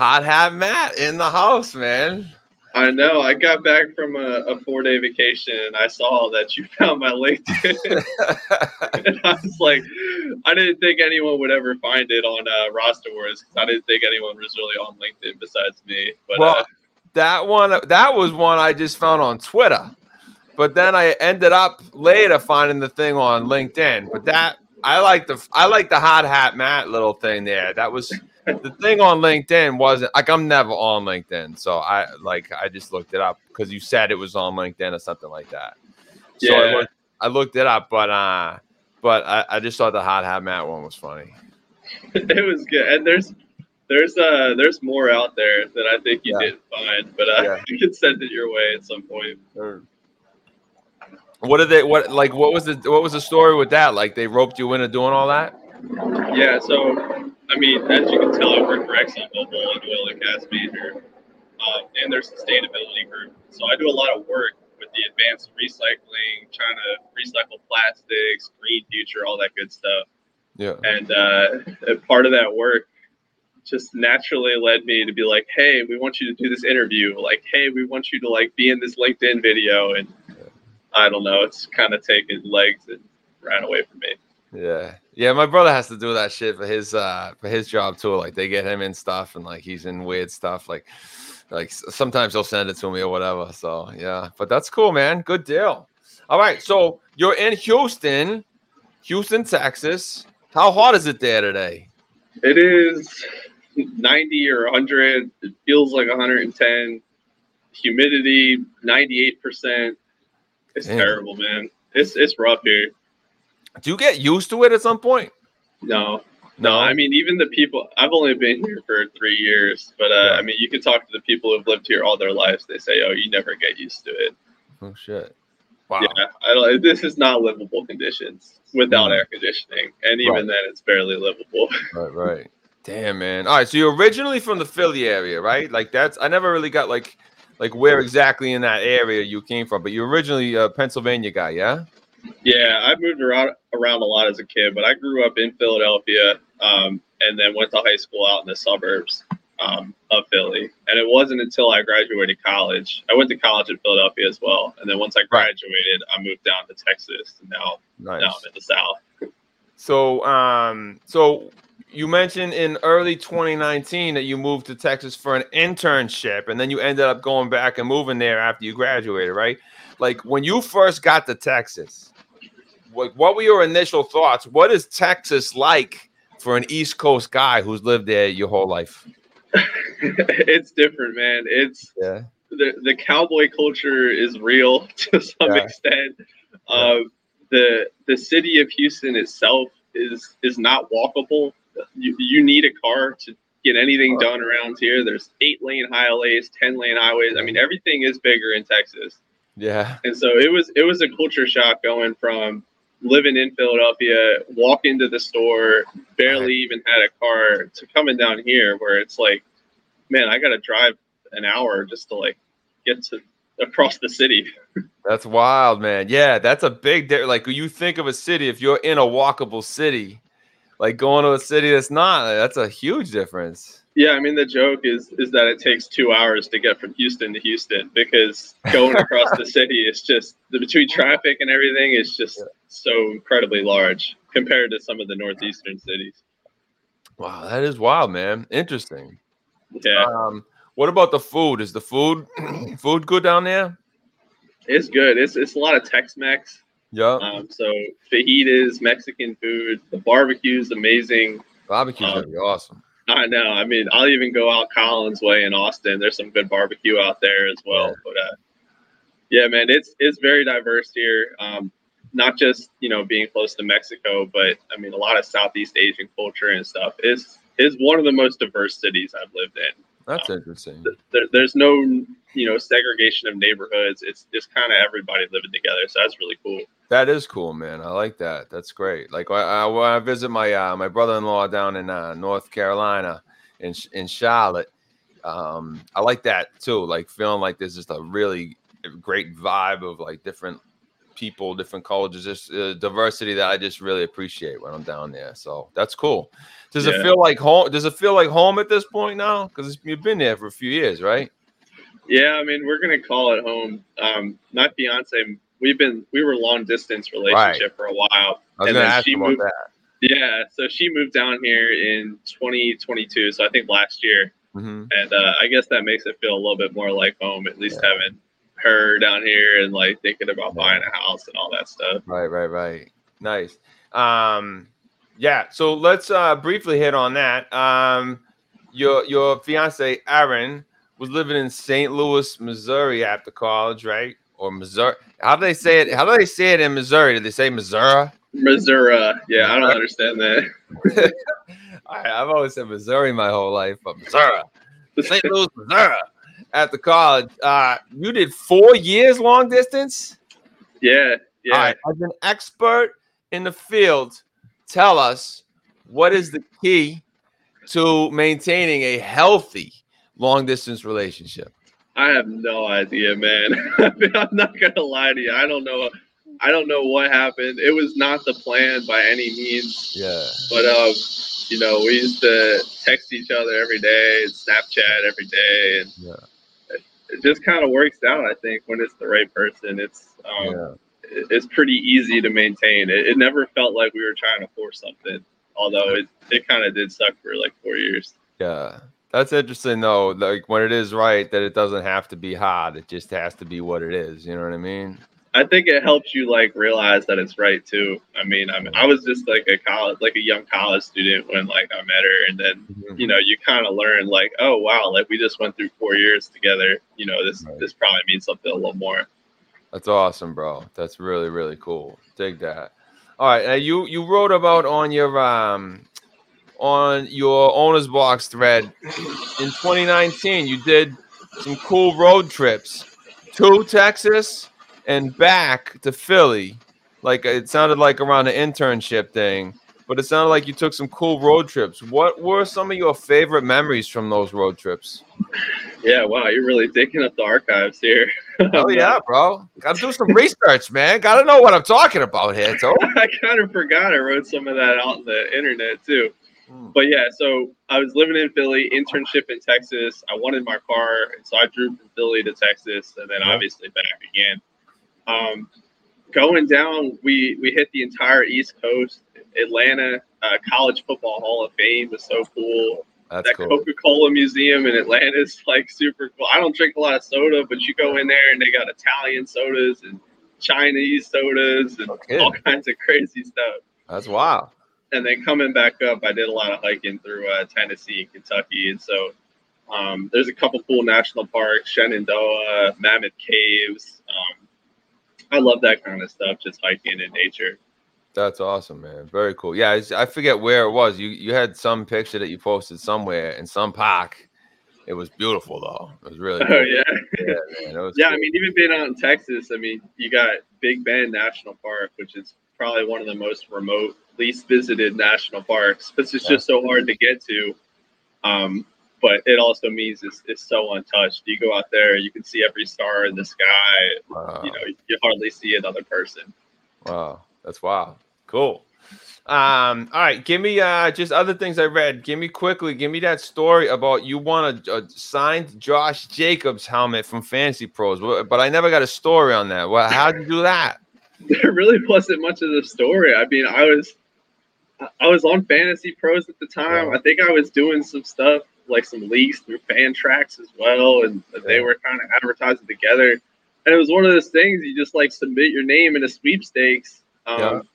Hard hat Matt in the house, man. I know. I got back from a, a four day vacation and I saw that you found my LinkedIn. and I was like, I didn't think anyone would ever find it on uh, Roster Wars because I didn't think anyone was really on LinkedIn besides me. But well, uh, that one, that was one I just found on Twitter. But then I ended up later finding the thing on LinkedIn. But that I like the I like the hard hat Matt little thing there. That was the thing on LinkedIn wasn't like I'm never on LinkedIn, so I like I just looked it up because you said it was on LinkedIn or something like that. So I, Yeah. looked, I looked it up, but uh, but I, I just thought the hard hat Matt one was funny. it was good. And there's there's uh there's more out there that I think you Yeah. didn't find, but uh, Yeah. you can send it your way at some point. What did they? What like? What was the what was the story with that? Like they roped you into doing all that? Yeah, so I mean, as you can tell, I work for ExxonMobil and oil and gas major, um, and their sustainability group. So I do a lot of work with the advanced recycling, trying to recycle plastics, green future, all that good stuff. Yeah. And uh, and part of that work just naturally led me to be like, hey, we want you to do this interview. Like, hey, we want you to like be in this LinkedIn video. And I don't know, it's kind of taken legs and ran away from me. Yeah. Yeah, my brother has to do that shit for his uh for his job too. Like they get him in stuff and like he's in weird stuff. Like like sometimes they'll send it to me or whatever. So yeah, but that's cool, man. Good deal. All right, so you're in Houston, Houston, Texas. How hot is it there today? It is 90 or 100. It feels like 110. Humidity 98%. It's Damn. terrible, man. It's it's rough here. Do you get used to it at some point? No, no. I mean, even the people. I've only been here for three years, but uh, Yeah. I mean, you can talk to the people who've lived here all their lives. They say, "Oh, you never get used to it." Oh shit. Wow. Yeah, I don't. This is not livable conditions without Mm. air conditioning, and even Right. then, it's barely livable. Right, right. Damn, man. All right, so you're originally from the Philly area, right? Like that's I never really got like like where exactly in that area you came from, but you're originally a Pennsylvania guy, yeah? Yeah, I moved around around a lot as a kid, but I grew up in Philadelphia, um, and then went to high school out in the suburbs um, of Philly. And it wasn't until I graduated college. I went to college in Philadelphia as well, and then once I graduated, I moved down to Texas. And now, Nice. now I'm in the South. So, um, so you mentioned in early 2019 that you moved to Texas for an internship, and then you ended up going back and moving there after you graduated, right? Like when you first got to Texas, what, what were your initial thoughts? What is Texas like for an East Coast guy who's lived there your whole life? it's different, man. It's Yeah. the the cowboy culture is real to some Yeah. extent. Um, the the city of Houston itself is is not walkable. You, you need a car to get anything done around here. There's eight lane highways, ten lane highways. I mean, everything is bigger in Texas. Yeah. And so it was it was a culture shock going from living in Philadelphia, walk into the store, barely even had a car, to coming down here where it's like, man, I got to drive an hour just to like get to across the city. That's wild, man. Yeah, that's a big di- like when you think of a city, if you're in a walkable city, like going to a city that's not, that's a huge difference. Yeah, I mean the joke is is that it takes two hours to get from Houston to Houston because going across the city is just the between traffic and everything is just so incredibly large compared to some of the northeastern cities. Wow, that is wild, man. Interesting. Yeah. Um, what about the food? Is the food food good down there? It's good. It's it's a lot of Tex-Mex. Yeah. Um, so fajitas, Mexican food. The barbecue is amazing. Barbecue's um, gonna be awesome. I know. I mean, I'll even go out Collins Way in Austin. There's some good barbecue out there as well. Yeah. But uh, yeah, man, it's it's very diverse here. Um, not just you know being close to Mexico, but I mean a lot of Southeast Asian culture and stuff. is is one of the most diverse cities I've lived in. That's interesting. There, there's no you know segregation of neighborhoods. It's just kind of everybody living together. So that's really cool. That is cool, man. I like that. That's great. Like I, I, when I visit my uh, my brother-in-law down in uh, North Carolina, in in Charlotte, um, I like that too. Like feeling like there's just a really great vibe of like different people, different colleges, just uh, diversity that I just really appreciate when I'm down there. So that's cool. Does Yeah. it feel like home? Does it feel like home at this point now? Because you've been there for a few years, right? Yeah, I mean, we're gonna call it home. Um, my fiance, we've been we were long distance relationship for a while. And then she moved- that. Yeah, so she moved down here in 2022, so I think last year, hmm and uh, I guess that makes it feel a little bit more like home. At least Yeah. having her down here and like thinking about Yeah. buying a house and all that stuff. Right, right, right. Nice. Um, yeah. So let's uh, briefly hit on that. Um, your your fiance Aaron was living in St. Louis, Missouri after college, right? Or Missouri? How do they say it? How do they say it in Missouri? Did they say Missouri? Missouri, yeah, I don't understand that. I, I've always said Missouri my whole life, but Missouri, St. Louis, Missouri. After college, uh, you did four years long distance. Yeah, yeah. All right, as an expert in the field, tell us what is the key to maintaining a healthy long distance relationship. I have no idea, man. I mean, I'm not gonna lie to you. I don't know. I don't know what happened. It was not the plan by any means. Yeah, But um, you know, we used to text each other every day, and Snapchat every day, and Yeah. it, it just kind of works out. I think when it's the right person, it's um, yeah, it- it's pretty easy to maintain. It, it never felt like we were trying to force something, although it it kind of did suck for like four years. yeah. That's interesting though. Like when it is right, that it doesn't have to be hard. It just has to be what it is. You know what I mean? I think it helps you like realize that it's right too. I mean, I mean, I was just like a college, like a young college student when like I met her, and then Mhm. you know you kind of learn like, oh wow, like we just went through four years together. You know, this Right. this probably means something a little more. That's awesome, bro. That's really really cool. Dig that. All right, now you you wrote about on your um on your owner's box thread in 2019. You did some cool road trips to Texas and back to Philly. Like it sounded like around the internship thing, but it sounded like you took some cool road trips. What were some of your favorite memories from those road trips? Yeah, wow, you're really digging up the archives here. Oh yeah, bro. Got to do some research, man. Got to know what I'm talking about here, too. I kind of forgot I wrote some of that out on the internet too. Hmm. But yeah, so I was living in Philly, internship in Texas. I wanted my car, and so I drove from Philly to Texas, and then Yeah. obviously back again. Um, going down, we we hit the entire East Coast. Atlanta uh, College Football Hall of Fame was so cool. That's that cool. Coca Cola Museum in Atlanta is like super cool. I don't drink a lot of soda, but you go in there and they got Italian sodas and Chinese sodas and kidding. all kinds of crazy stuff That's wild. And then coming back up, I did a lot of hiking through uh, Tennessee and Kentucky, and so um, there's a couple cool national parks, Shenandoah, Mammoth Caves. Um, I love that kind of stuff, just hiking in nature. That's awesome, man. Very cool. Yeah, I forget where it was. You you had some picture that you posted somewhere in some park. It was beautiful though. It was really Oh yeah, yeah, man. It was yeah. cool. I mean, even being out in Texas, I mean, you got Big Bend National Park, which is probably one of the most remote, least visited national parks, because it's just so hard to get to. Um, but it also means it's, it's so untouched. You go out there, you can see every star in the sky. wow. you know, you hardly see another person. Wow, that's wild. Cool. Um, all right, give me uh just other things I read. Give me quickly, give me that story about you want a, a signed Josh Jacobs helmet from Fantasy Pros, but I never got a story on that. Well, how'd you do that? There really wasn't much of the story. I mean, I was I was on Fantasy Pros at the time. Yeah. I think I was doing some stuff like some leaks through Fantrax as well, and they were kind of advertising together. And it was one of those things you just like submit your name in a sweepstakes. Um,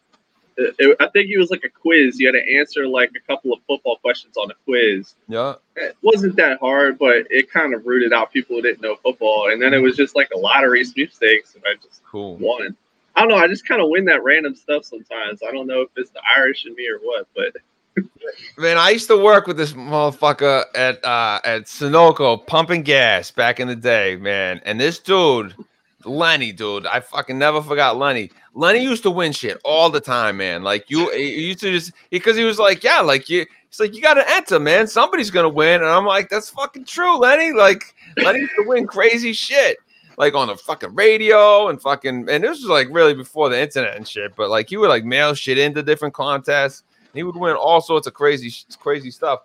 it- it- I think it was like a quiz. You had to answer like a couple of football questions on a quiz. Yeah. it wasn't that hard, but it kind of rooted out people who didn't know football. And then it was just like a lottery sweepstakes, and I just Cool. won. I don't know. I just kind of win that random stuff sometimes. I don't know if it's the Irish in me or what, but Man, I used to work with this motherfucker at uh at Sunoco pumping gas back in the day, man. And this dude, Lenny, dude, I fucking never forgot Lenny. Lenny used to win shit all the time, man. Like you, he used to just because he was like, yeah, like you. It's like you got to enter, man. Somebody's gonna win, and I'm like, that's fucking true, Lenny. Like Lenny used to win crazy shit. Like on the fucking radio and fucking and this was like really before the internet and shit. But like he would like mail shit into different contests. He would win all sorts of crazy crazy stuff.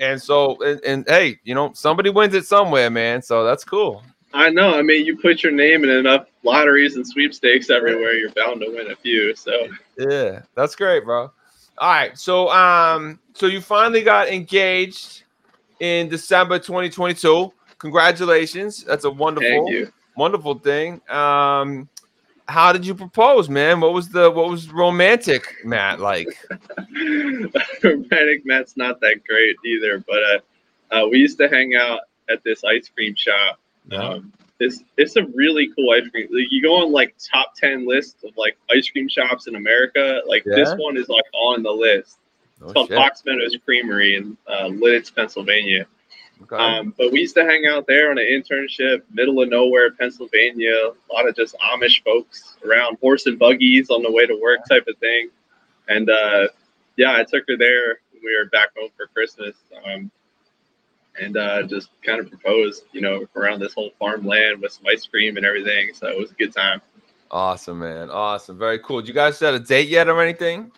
And so and, and hey, you know somebody wins it somewhere, man. So that's cool. I know. I mean, you put your name in enough lotteries and sweepstakes everywhere, you're bound to win a few. So yeah, that's great, bro. All right, so um, so you finally got engaged in December 2022. Congratulations, that's a wonderful, wonderful thing. Um, how did you propose, man? What was the what was romantic Matt like? romantic Matt's not that great either, but uh, uh, we used to hang out at this ice cream shop. Yeah. Um, it's it's a really cool ice cream. Like, you go on like top ten lists of like ice cream shops in America. Like yeah? this one is like on the list. It's called shit. Fox Meadows Creamery in uh, Lititz, Pennsylvania. Okay. Um, but we used to hang out there on an internship, middle of nowhere, Pennsylvania. A lot of just Amish folks around, horse and buggies on the way to work, type of thing. And uh, yeah, I took her there. We were back home for Christmas. Um, and uh, just kind of proposed, you know, around this whole farmland with some ice cream and everything. So it was a good time. Awesome, man. Awesome. Very cool. Did you guys set a date yet or anything?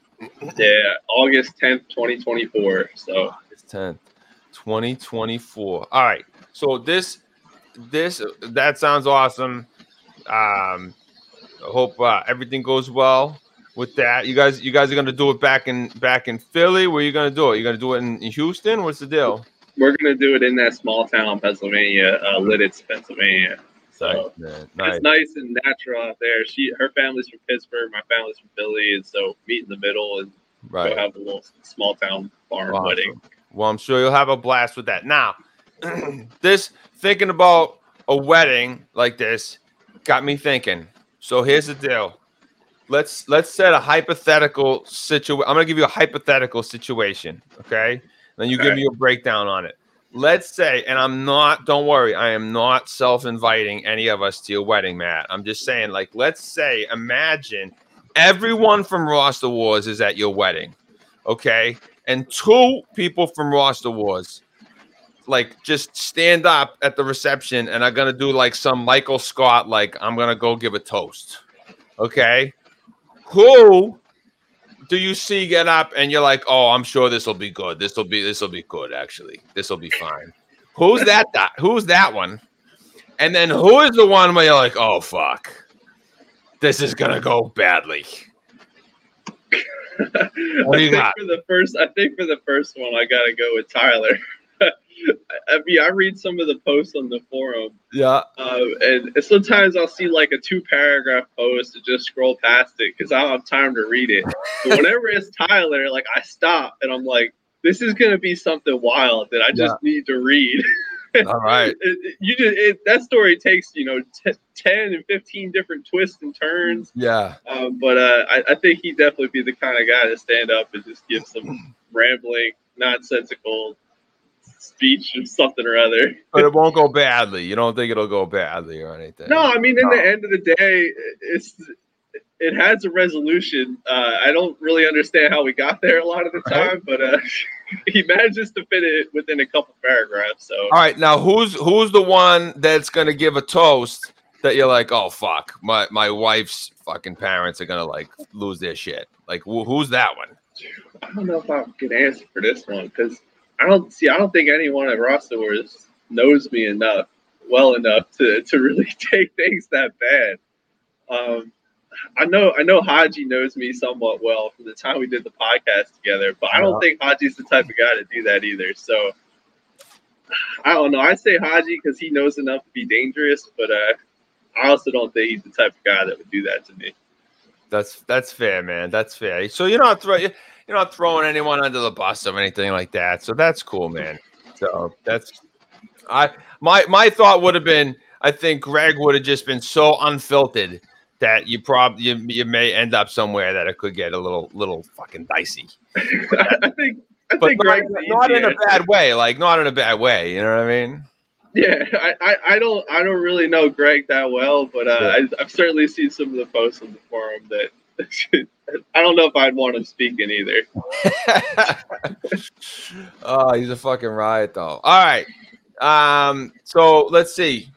Yeah, August 10th, 2024. So August 10th, 2024. All right. So this this that sounds awesome. Um I hope uh, everything goes well with that. You guys you guys are gonna do it back in back in Philly. Where are you gonna do it? You gonna do it in, in Houston? What's the deal? we're gonna do it in that small town, Pennsylvania, uh, Lititz, Pennsylvania. So nice, nice. it's nice and natural out there. She, her family's from Pittsburgh, my family's from Philly, and so meet in the middle and right. go have a little small town farm awesome. wedding. Well, I'm sure you'll have a blast with that. Now, this thinking about a wedding like this got me thinking. So here's the deal. Let's let's set a hypothetical situation. I'm gonna give you a hypothetical situation. Okay. Then you give me a breakdown on it. Let's say, and I'm not, don't worry, I am not self inviting any of us to your wedding, Matt. I'm just saying, like, let's say, imagine everyone from Roster Wars is at your wedding, okay? And two people from Roster Wars, like, just stand up at the reception and are gonna do like some Michael Scott, like, I'm gonna go give a toast, okay? Who do you see get up and you're like, oh, I'm sure this will be good. This will be this will be good. Actually, this will be fine. Who's that? That who's that one? And then who is the one where you're like, oh fuck, this is gonna go badly. What do you got? For the first, I think for the first one, I gotta go with Tyler. I mean, I read some of the posts on the forum. Yeah. Uh, and sometimes I'll see like a two paragraph post and just scroll past it because I don't have time to read it. But whenever it's Tyler, like I stop and I'm like, this is going to be something wild that I just yeah. need to read. All right. it, you just it, that story takes you know t- ten and fifteen different twists and turns. Yeah. Um, but uh, I, I think he'd definitely be the kind of guy to stand up and just give some rambling, nonsensical speech or something or other. but it won't go badly. You don't think it'll go badly or anything? No, I mean, in no. the end of the day, it's it has a resolution. Uh, I don't really understand how we got there a lot of the time, right. but uh, he manages to fit it within a couple paragraphs. So, all right, now who's who's the one that's gonna give a toast that you're like, oh fuck, my my wife's fucking parents are gonna like lose their shit. Like, wh- who's that one? I don't know if I can answer for this one because I don't see. I don't think anyone at Roster Wars knows me enough, well enough to to really take things that bad. Um, I know I know Haji knows me somewhat well from the time we did the podcast together, but I don't think Haji's the type of guy to do that either. So I don't know. I say Haji because he knows enough to be dangerous, but uh, I also don't think he's the type of guy that would do that to me. That's that's fair, man. That's fair. So you're not throwing you're not throwing anyone under the bus or anything like that. So that's cool, man. So that's I my my thought would have been I think Greg would have just been so unfiltered that you probably you, you may end up somewhere that it could get a little little fucking dicey. I think I but think not, not in a bad way, like not in a bad way. You know what I mean? Yeah, I, I, I don't I don't really know Greg that well, but uh, yeah. I, I've certainly seen some of the posts on the forum that I don't know if I'd want him speaking either. oh, he's a fucking riot though. All right. Um, so let's see.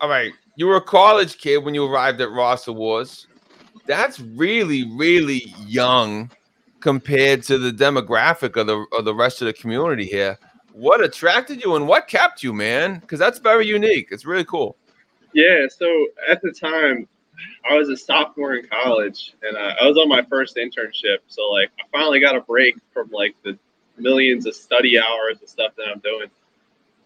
All right. You were a college kid when you arrived at Roster Wars. That's really, really young compared to the demographic of the of the rest of the community here. What attracted you and what kept you, man? Because that's very unique. It's really cool. Yeah. So at the time, I was a sophomore in college, and uh, I was on my first internship. So like, I finally got a break from like the millions of study hours and stuff that I'm doing.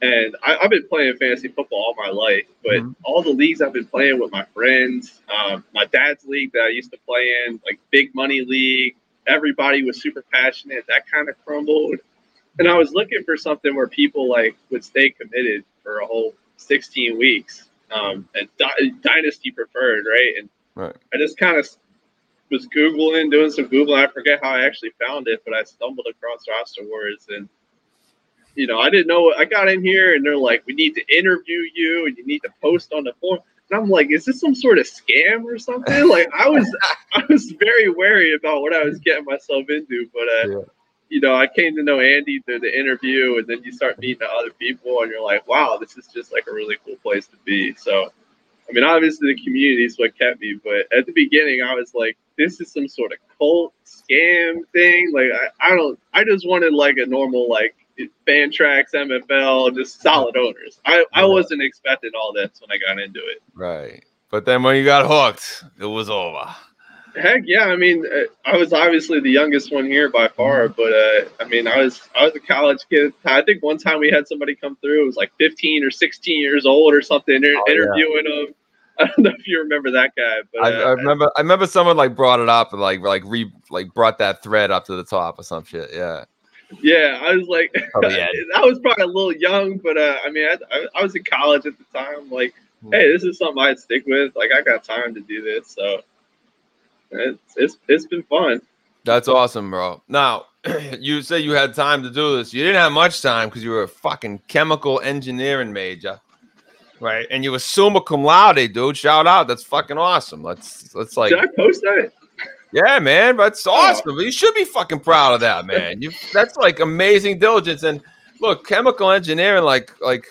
And I, have been playing fantasy football all my life, but mm-hmm. all the leagues I've been playing with my friends, um, my dad's league that I used to play in, like big money league, everybody was super passionate. That kind of crumbled. And I was looking for something where people like would stay committed for a whole 16 weeks um, and di- dynasty preferred, right? And right. I just kind of was googling, doing some googling. I forget how I actually found it, but I stumbled across Roster Wars, and you know, I didn't know. I got in here, and they're like, "We need to interview you, and you need to post on the forum." And I'm like, "Is this some sort of scam or something?" like, I was, I was very wary about what I was getting myself into, but uh, yeah you know, I came to know Andy through the interview, and then you start meeting other people, and you're like, wow, this is just like a really cool place to be. So, I mean, obviously the community is what kept me, but at the beginning, I was like, this is some sort of cult scam thing. Like, I, I don't, I just wanted like a normal like Fantrax, MFL, just solid owners. I, I wasn't expecting all this when I got into it. Right. But then when you got hooked, it was over. Heck yeah! I mean, uh, I was obviously the youngest one here by far, but uh, I mean, I was I was a college kid. I think one time we had somebody come through. It was like 15 or 16 years old or something, oh, interviewing yeah. him. I don't know if you remember that guy, but I, uh, I, remember. I remember someone like brought it up and like like re like brought that thread up to the top or some shit. Yeah. Yeah, I was like, oh, yeah. I was probably a little young, but uh, I mean, I, I, I was in college at the time. Like, mm-hmm. hey, this is something I'd stick with. Like, I got time to do this, so it's it's it's been fun. That's awesome, bro. Now, you say you had time to do this. You didn't have much time because you were a fucking chemical engineering major, right? And you were summa cum laude, dude. Shout out. That's fucking awesome. Let's let's like. Did I post that? Yeah, man. That's oh. awesome. Oh. You should be fucking proud of that, man. You that's like amazing diligence. And look, chemical engineering, like like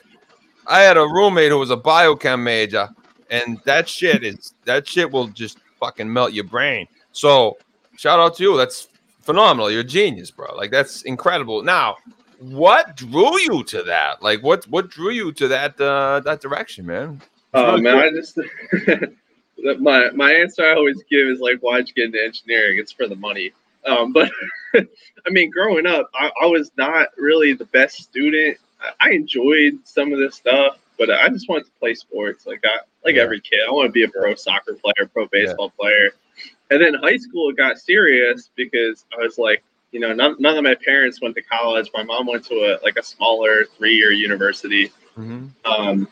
I had a roommate who was a biochem major, and that shit is that shit will just fucking melt your brain. So shout out to you. That's phenomenal. You're a genius, bro. Like that's incredible. Now, what drew you to that? Like what what drew you to that uh that direction, man? Oh uh, man. I just my my answer I always give is like, why'd you get into engineering? It's for the money. Um, but I mean, growing up, I, I, was not really the best student. I, I, enjoyed some of this stuff, but I just wanted to play sports. Like I, like yeah. every kid. I want to be a pro soccer player, pro baseball yeah. player. And then high school it got serious because I was like, you know, none, none of my parents went to college. My mom went to a like a smaller three year university. Mm-hmm. Um,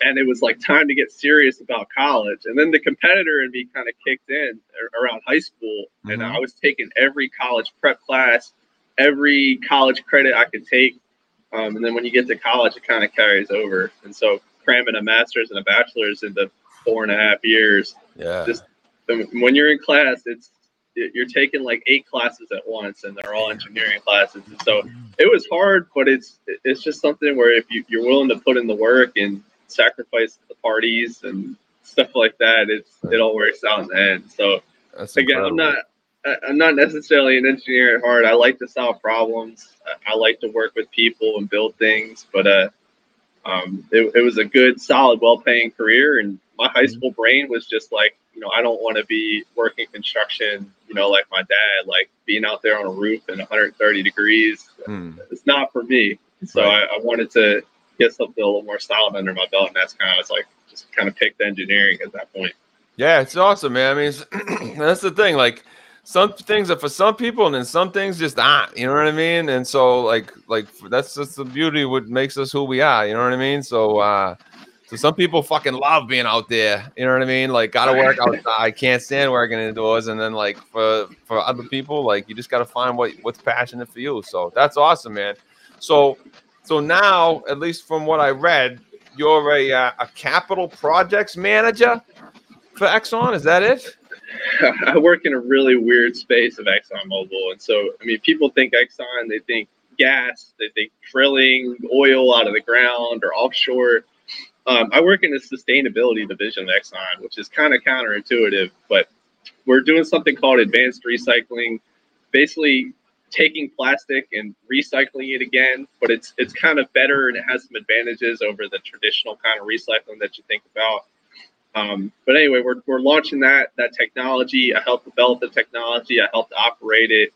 and it was like time to get serious about college. And then the competitor in me kind of kicked in around high school, mm-hmm. and I was taking every college prep class, every college credit I could take. Um, and then when you get to college, it kind of carries over. And so cramming a master's and a bachelor's into four and a half years. Yeah. Just when you're in class, it's you're taking like eight classes at once, and they're all engineering classes. And so it was hard, but it's it's just something where if you, you're willing to put in the work and sacrifice the parties and stuff like that, it's it all works out in the end. So That's again, I'm not I'm not necessarily an engineer at heart. I like to solve problems. I like to work with people and build things, but uh, um, it, it, was a good, solid, well-paying career. And my high mm-hmm. school brain was just like, you know, I don't want to be working construction, you know, like my dad, like being out there on a roof in 130 degrees. Mm. It's not for me. So right. I, I, wanted to get something a little more solid under my belt, and that's kind of like just kind of picked engineering at that point. Yeah, it's awesome, man. I mean, that's the thing. Like some things are for some people and then some things just aren't you know what i mean and so like like that's just the beauty what makes us who we are you know what i mean so uh so some people fucking love being out there you know what i mean like gotta work outside I can't stand working indoors and then like for for other people like you just gotta find what what's passionate for you so that's awesome man so so now at least from what i read you're a uh, a capital projects manager for exxon is that it I work in a really weird space of ExxonMobil. And so, I mean, people think Exxon, they think gas, they think drilling oil out of the ground or offshore. Um, I work in the sustainability division of Exxon, which is kind of counterintuitive, but we're doing something called advanced recycling, basically taking plastic and recycling it again, but it's it's kind of better and it has some advantages over the traditional kind of recycling that you think about. Um, but anyway, we're, we're launching that that technology. I helped develop the technology. I helped operate it,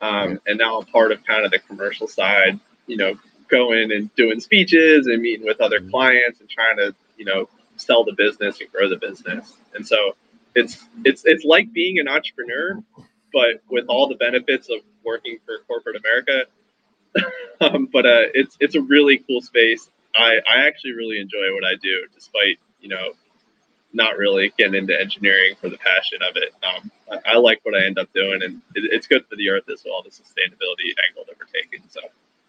um, and now I'm part of kind of the commercial side. You know, going and doing speeches and meeting with other clients and trying to you know sell the business and grow the business. And so it's it's it's like being an entrepreneur, but with all the benefits of working for corporate America. um, but uh, it's it's a really cool space. I, I actually really enjoy what I do, despite you know not really getting into engineering for the passion of it. Um, I, I, like what I end up doing, and it, it's good for the earth as well. The sustainability angle that we're taking. So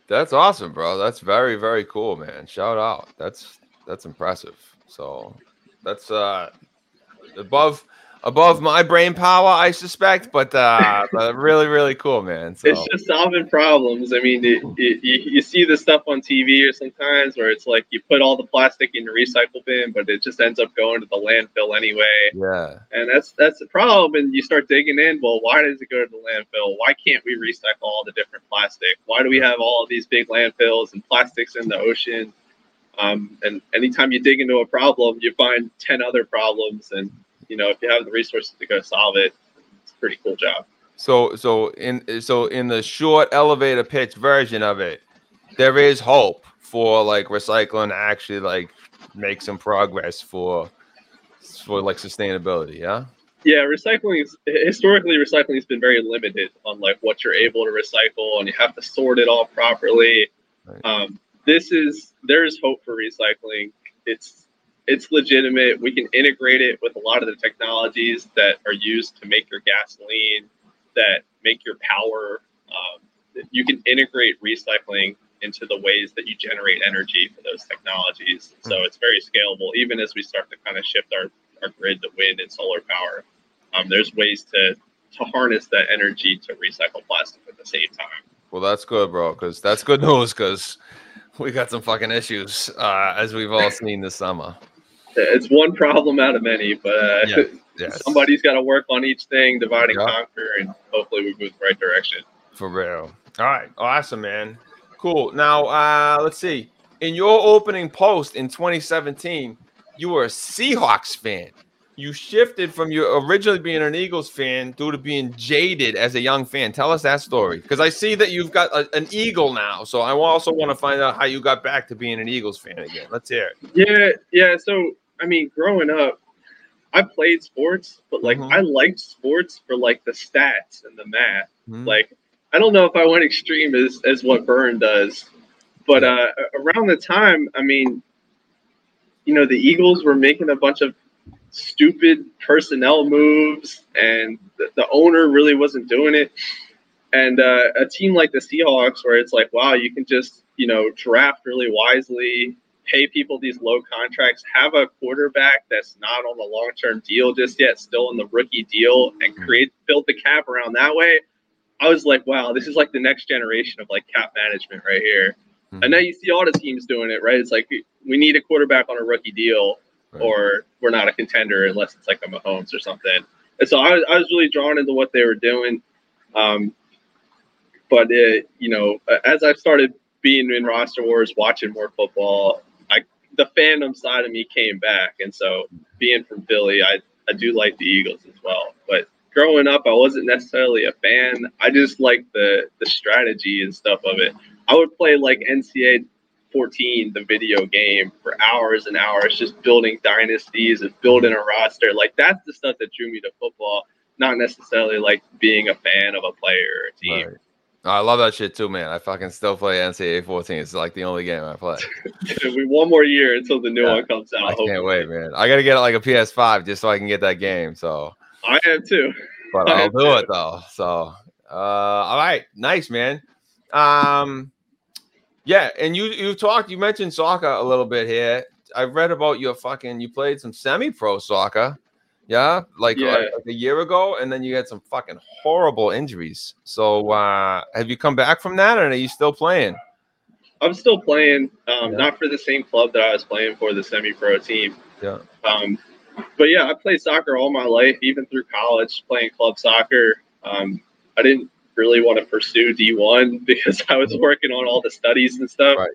that's awesome, bro. That's very very cool, man. Shout out. That's that's impressive. So that's uh above above my brain power, I suspect, but uh, really, really cool, man. So. It's just solving problems. I mean, it, it, you, you see the stuff on TV or sometimes where it's like you put all the plastic in the recycle bin, but it just ends up going to the landfill anyway. Yeah, and that's that's the problem. And you start digging in. Well, why does it go to the landfill? Why can't we recycle all the different plastic? Why do we have all of these big landfills and plastics in the ocean? Um, and anytime you dig into a problem, you find ten other problems and you know, if you have the resources to go solve it, it's a pretty cool job. So, so in so in the short elevator pitch version of it, there is hope for like recycling actually like make some progress for for like sustainability. Yeah. Yeah, recycling is historically recycling has been very limited on like what you're able to recycle, and you have to sort it all properly. Right. Um, this is there is hope for recycling. It's it's legitimate. We can integrate it with a lot of the technologies that are used to make your gasoline, that make your power. Um, you can integrate recycling into the ways that you generate energy for those technologies. So hmm. it's very scalable, even as we start to kind of shift our, our grid to wind and solar power. Um, there's ways to, to harness that energy to recycle plastic at the same time. Well, that's good, bro, because that's good news because we got some fucking issues, uh, as we've all seen this summer it's one problem out of many, but uh, yeah. yes. somebody's got to work on each thing, divide and conquer, and hopefully we move the right direction. For real. All right, awesome, man. Cool. Now, uh, let's see. In your opening post in 2017, you were a Seahawks fan. You shifted from you originally being an Eagles fan due to being jaded as a young fan. Tell us that story because I see that you've got a, an Eagle now. So I also want to find out how you got back to being an Eagles fan again. Let's hear it. Yeah, yeah. So I mean, growing up, I played sports, but like mm-hmm. I liked sports for like the stats and the math. Mm-hmm. Like I don't know if I went extreme as as what Burn does, but uh, around the time, I mean, you know, the Eagles were making a bunch of stupid personnel moves, and the, the owner really wasn't doing it. And uh, a team like the Seahawks, where it's like, wow, you can just you know draft really wisely pay people these low contracts, have a quarterback that's not on the long term deal just yet, still in the rookie deal, and mm-hmm. create build the cap around that way. I was like, wow, this is like the next generation of like cap management right here. Mm-hmm. And now you see all the teams doing it, right? It's like we need a quarterback on a rookie deal, right. or we're not a contender unless it's like a Mahomes or something. And so I was, I was really drawn into what they were doing. Um, but it, you know, as I've started being in roster wars, watching more football, the fandom side of me came back, and so being from Philly, I I do like the Eagles as well. But growing up, I wasn't necessarily a fan. I just liked the the strategy and stuff of it. I would play like NCAA 14, the video game, for hours and hours, just building dynasties and building a roster. Like that's the stuff that drew me to football, not necessarily like being a fan of a player or a team. Right. I love that shit too, man. I fucking still play NCAA 14. It's like the only game I play. we one more year until the new yeah, one comes out. I hopefully. can't wait, man. I gotta get like a PS5 just so I can get that game. So I am too. But I'll do it though. So uh all right, nice, man. Um yeah, and you you talked, you mentioned soccer a little bit here. I read about your fucking you played some semi-pro soccer. Yeah, like, yeah. like, a year ago, and then you had some fucking horrible injuries. So, uh, have you come back from that, or are you still playing? I'm still playing, um, Yeah. not for the same club that I was playing for, the semi-pro team. Yeah. Um, but yeah, I played soccer all my life, even through college, playing club soccer. Um, I didn't really want to pursue D1 because I was working on all the studies and stuff. Right.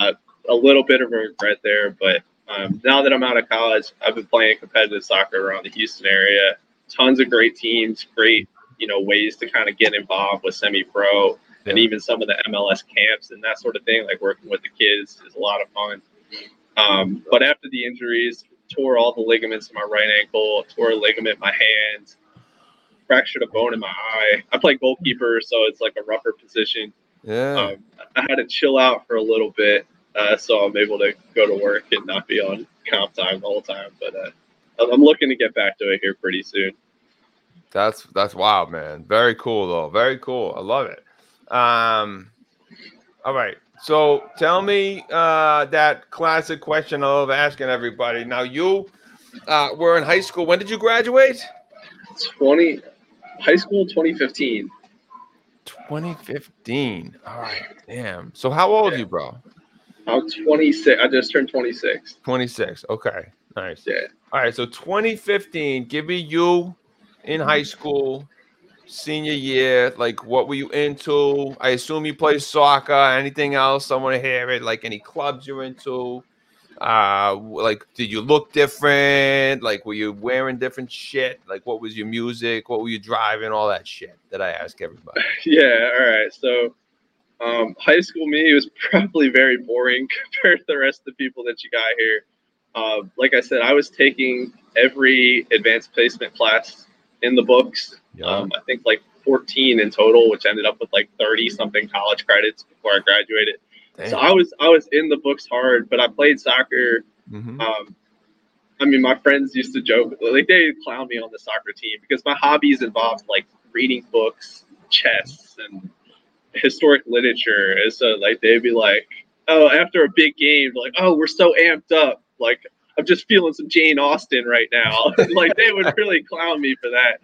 Uh, a little bit of a regret there, but um, now that I'm out of college, I've been playing competitive soccer around the Houston area. Tons of great teams, great you know ways to kind of get involved with semi-pro and even some of the MLS camps and that sort of thing. Like working with the kids is a lot of fun. Um, but after the injuries, tore all the ligaments in my right ankle, tore a ligament in my hand, fractured a bone in my eye. I play goalkeeper, so it's like a rougher position. Yeah. Um, I had to chill out for a little bit, uh, so I'm able to go to work and not be on comp time all the whole time. But uh, I'm- I'm looking to get back to it here pretty soon. That's that's wild, man. Very cool though. Very cool. I love it. Um all right. So tell me uh that classic question I love asking everybody. Now you uh were in high school. When did you graduate? 20 high school 2015. 2015. All right. Damn. So how old are you, bro? I'm 26. I just turned 26. 26. Okay. Nice. Yeah. All right. So 2015, give me you in high school, senior year. Like, what were you into? I assume you play soccer. Anything else? I want to hear it. Like, any clubs you're into? Uh, like, did you look different? Like, were you wearing different shit? Like, what was your music? What were you driving? All that shit that I ask everybody. Yeah. All right. So, um, high school me was probably very boring compared to the rest of the people that you got here. Uh, like I said, I was taking every advanced placement class in the books. Yeah. Um, I think like 14 in total, which ended up with like 30 something college credits before I graduated. So I was I was in the books hard, but I played soccer. Mhm. Um, I mean, my friends used to joke like they clown me on the soccer team because my hobbies involved like reading books, chess, and historic literature. And so like they'd be like, oh, after a big game, like, oh, we're so amped up, like. I'm just feeling some Jane Austen right now. like they would really clown me for that.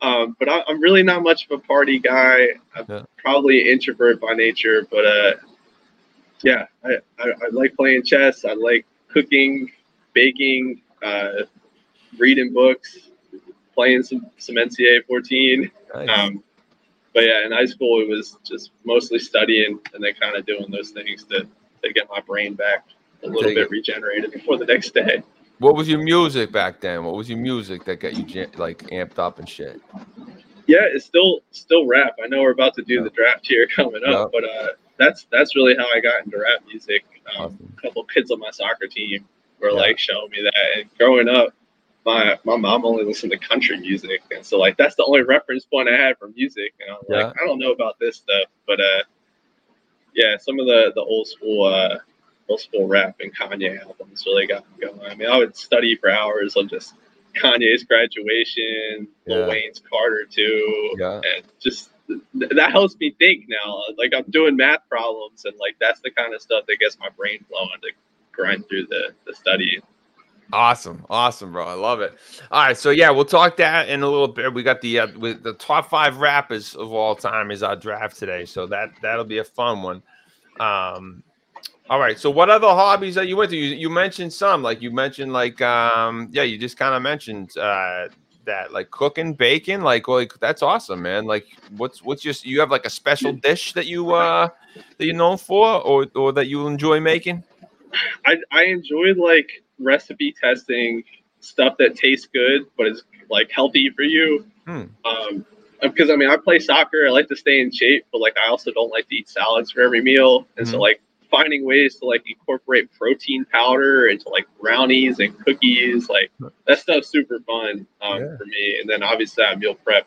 Um, but I, I'm really not much of a party guy. I'm Yeah. probably an introvert by nature, but uh, yeah, I, I, I like playing chess. I like cooking, baking, uh, reading books, playing some some NCAA 14. Nice. Um, but yeah, in high school it was just mostly studying and then kind of doing those things to to get my brain back a little bit it. regenerated before the next day. What was your music back then? What was your music that got you like amped up and shit? Yeah, it's still still rap. I know we're about to do Yeah. the draft here coming up, but uh, that's that's really how I got into rap music. Um, Awesome. a couple kids on my soccer team were Yeah. like showing me that. And growing up, my my mom only listened to country music, and so like that's the only reference point I had for music. And I was like, I don't know about this stuff, but uh, yeah, some of the the old school uh old school rap and Kanye albums really got me going. I mean, I would study for hours on just Kanye's graduation, Yeah. Lil Wayne's Carter II, Yeah. and just that helps me think now. Like I'm doing math problems, and like that's the kind of stuff that gets my brain flowing to grind through the the study. Awesome, awesome, bro. I love it. All right, so yeah, we'll talk that in a little bit. We got the uh, with the top five rappers of all time is our draft today, so that that'll be a fun one. Um, all right, so what other hobbies that you went to? You, you mentioned some, like you mentioned, like um, yeah, you just kind of mentioned uh, that, like cooking, baking, like like that's awesome, man. Like, what's what's just you have like a special dish that you uh that you're known for, or or that you enjoy making? I I enjoyed like recipe testing stuff that tastes good but is like healthy for you. Hmm. Um, because I mean, I play soccer. I like to stay in shape, but like I also don't like to eat salads for every meal, and so Mhm. like finding ways to like incorporate protein powder into like brownies and cookies, like that stuff's super fun um, Yeah. for me. And then obviously I meal prep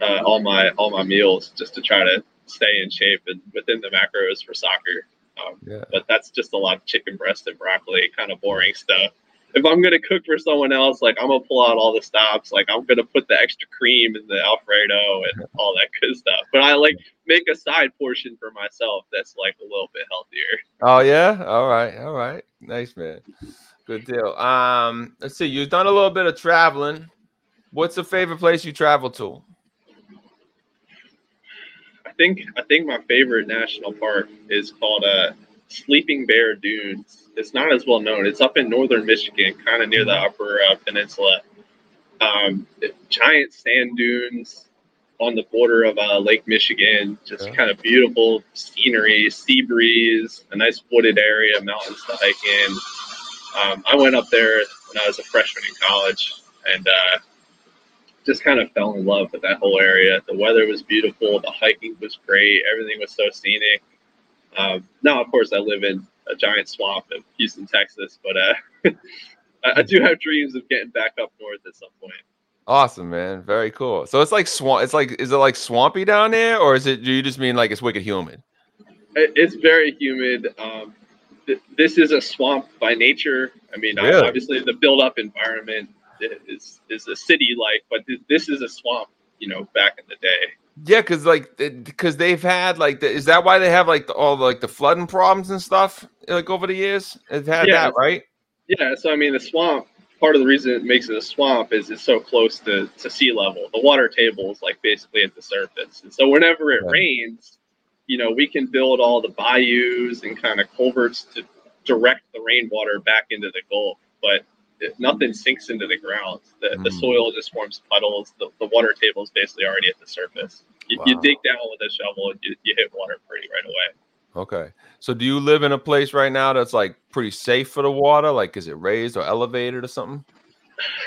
uh, all my all my meals just to try to stay in shape and within the macros for soccer. Um, Yeah. but that's just a lot of chicken breast and broccoli, kind of boring stuff. If I'm gonna cook for someone else, like I'm gonna pull out all the stops, like I'm gonna put the extra cream in the Alfredo and all that good stuff. But I like make a side portion for myself that's like a little bit healthier. Oh yeah. All right. All right. Nice man. Good deal. Um, let's see. You've done a little bit of traveling. What's the favorite place you travel to? I think I think my favorite national park is called uh, Sleeping Bear Dunes. It's not as well known. It's up in northern Michigan, kind of near the upper uh, peninsula. Um, giant sand dunes on the border of uh, Lake Michigan. Just Yeah. kind of beautiful scenery, sea breeze, a nice wooded area, mountains to hike in. Um, I went up there when I was a freshman in college, and uh, just kind of fell in love with that whole area. The weather was beautiful, the hiking was great, everything was so scenic. Um, now, of course, I live in a giant swamp in Houston, Texas, but uh, I, I do have dreams of getting back up north at some point. Awesome, man. Very cool. So it's like swamp. It's like, is it like swampy down there, or is it? Do you just mean like it's wicked humid? It- It's very humid. Um, th- this is a swamp by nature. I mean, Really? obviously, the built-up environment is is a city-like, but th- this is a swamp. You know, back in the day. Yeah, because like, because they've had like, the, is that why they have like the, all the, like the flooding problems and stuff like over the years? They've had Yeah. that, right? Yeah, so I mean, the swamp. Part of the reason it makes it a swamp is it's so close to, to sea level. The water table is like basically at the surface, and so whenever it rains, you know, we can build all the bayous and kind of culverts to direct the rainwater back into the Gulf, but it, nothing sinks into the ground. The, the Mm. soil just forms puddles. The, the water table is basically already at the surface. You, you dig down with a shovel, you, you hit water pretty right away. Okay. So do you live in a place right now that's like pretty safe for the water? Like, is it raised or elevated or something?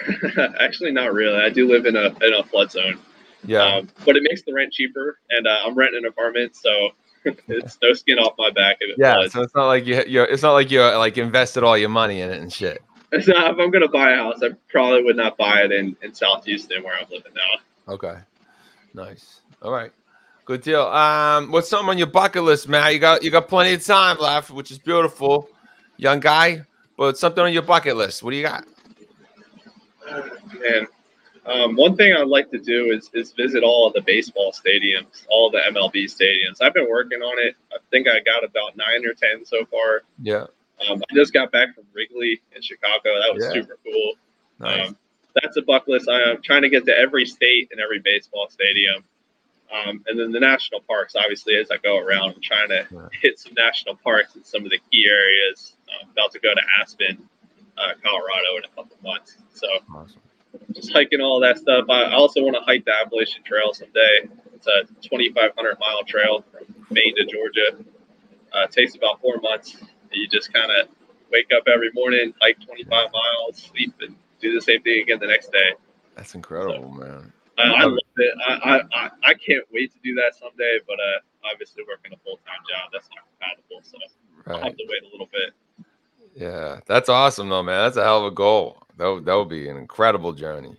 Actually, not really. I do live in a in a flood zone. Yeah. Um, but it makes the rent cheaper, and uh, I'm renting an apartment, so it's no skin off my back if it yeah. floods. So it's not like you you're it's not like you're like invested all your money in it and shit. So if I'm gonna buy a house, I probably would not buy it in, in South Houston where I'm living now. Okay. Nice. All right. Good deal. Um, what's something on your bucket list, Matt? You got you got plenty of time left, which is beautiful. Young guy, but something on your bucket list. What do you got? And um, one thing I'd like to do is, is visit all of the baseball stadiums, all the MLB stadiums. I've been working on it. I think I got about nine or ten so far. Yeah. Um, I just got back from Wrigley in Chicago. That was Yeah. super cool. Nice. Um, that's a bucket list. I am trying to get to every state and every baseball stadium. Um, and then the national parks, obviously, as I go around, I'm trying to Yeah. hit some national parks in some of the key areas. I'm about to go to Aspen, uh, Colorado in a couple months. So awesome. just hiking all that stuff. I I also want to hike the Appalachian Trail someday. It's a 2,500 mile trail from Maine to Georgia. Uh, it takes about four months. You just kind of wake up every morning, hike 25 miles, sleep, and do the same thing again the next day. That's incredible, man. I, I Love it. I, I, I, can't wait to do that someday, but uh, obviously working a full time job, that's not compatible. So I'll have to wait a little bit. Yeah, that's awesome though, man. That's a hell of a goal. That would, that would be an incredible journey.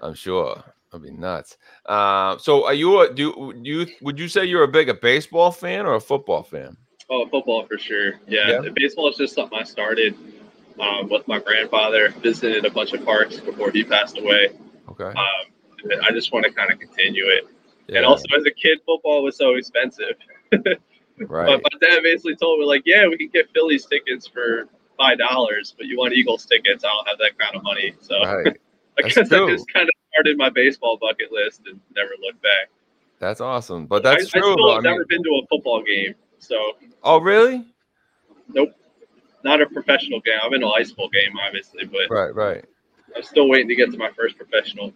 I'm sure. That'd be nuts. Uh, so, are you a do you, you would you say you're a bigger baseball fan or a football fan? Oh, football for sure. Yeah, Yeah. baseball is just something I started um, with my grandfather. Visited a bunch of parks before he passed away. Okay. Um, I just want to kind of continue it. Yeah, And also, as a kid, football was so expensive. right. But my dad basically told me, like, yeah, we can get Phillies tickets for five dollars, but you want Eagles tickets? I don't have that kind of money. So right. I That's guess I just kind of started my baseball bucket list and never looked back. That's awesome. But that's I, I true. still though. have I never mean, been to a football game, so oh, really? nope, not a professional game. I'm in a high school game, obviously, but Right. Right. I'm still waiting to get to my first professional.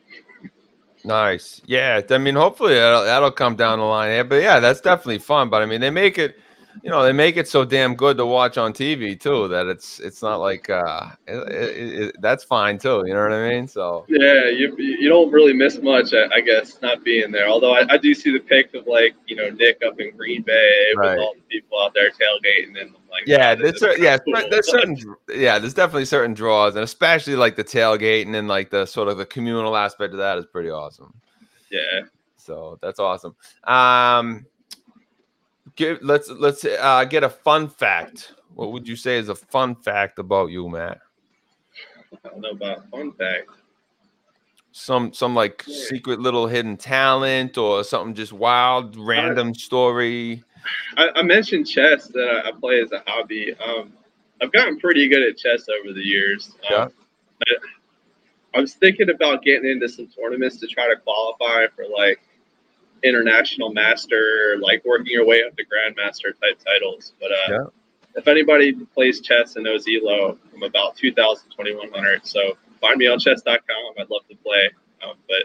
Nice. Yeah. I mean, hopefully that'll, that'll come down the line. But yeah, that's definitely fun. But I mean, they make it, you know, they make it so damn good to watch on TV too that it's it's not like uh, it, it, it, that's fine too. You know what I mean? So Yeah, you you don't really miss much, I, I guess, not being there. Although I, I do see the pic of like you know Nick up in Green Bay Right. with all the people out there tailgating, and like, yeah, there's cer- yeah, cool." there's certain yeah, there's definitely certain draws, and especially like the tailgating and like the sort of the communal aspect of that is pretty awesome. yeah. So that's awesome. Um, give let's let's uh, get a fun fact. What would you say is a fun fact about you, Matt? I don't know about fun fact. Some some like Yeah. secret little hidden talent or something just wild, random story. I, I mentioned chess that I, I play as a hobby. Um, I've gotten pretty good at chess over the years. Um, Yeah. I, I was thinking about getting into some tournaments to try to qualify for like international master, like working your way up to grandmaster type titles. But uh, Yeah. if anybody plays chess and knows Elo, I'm about 2,000, 2,100. So find me on chess.com. I'd love to play. Um, but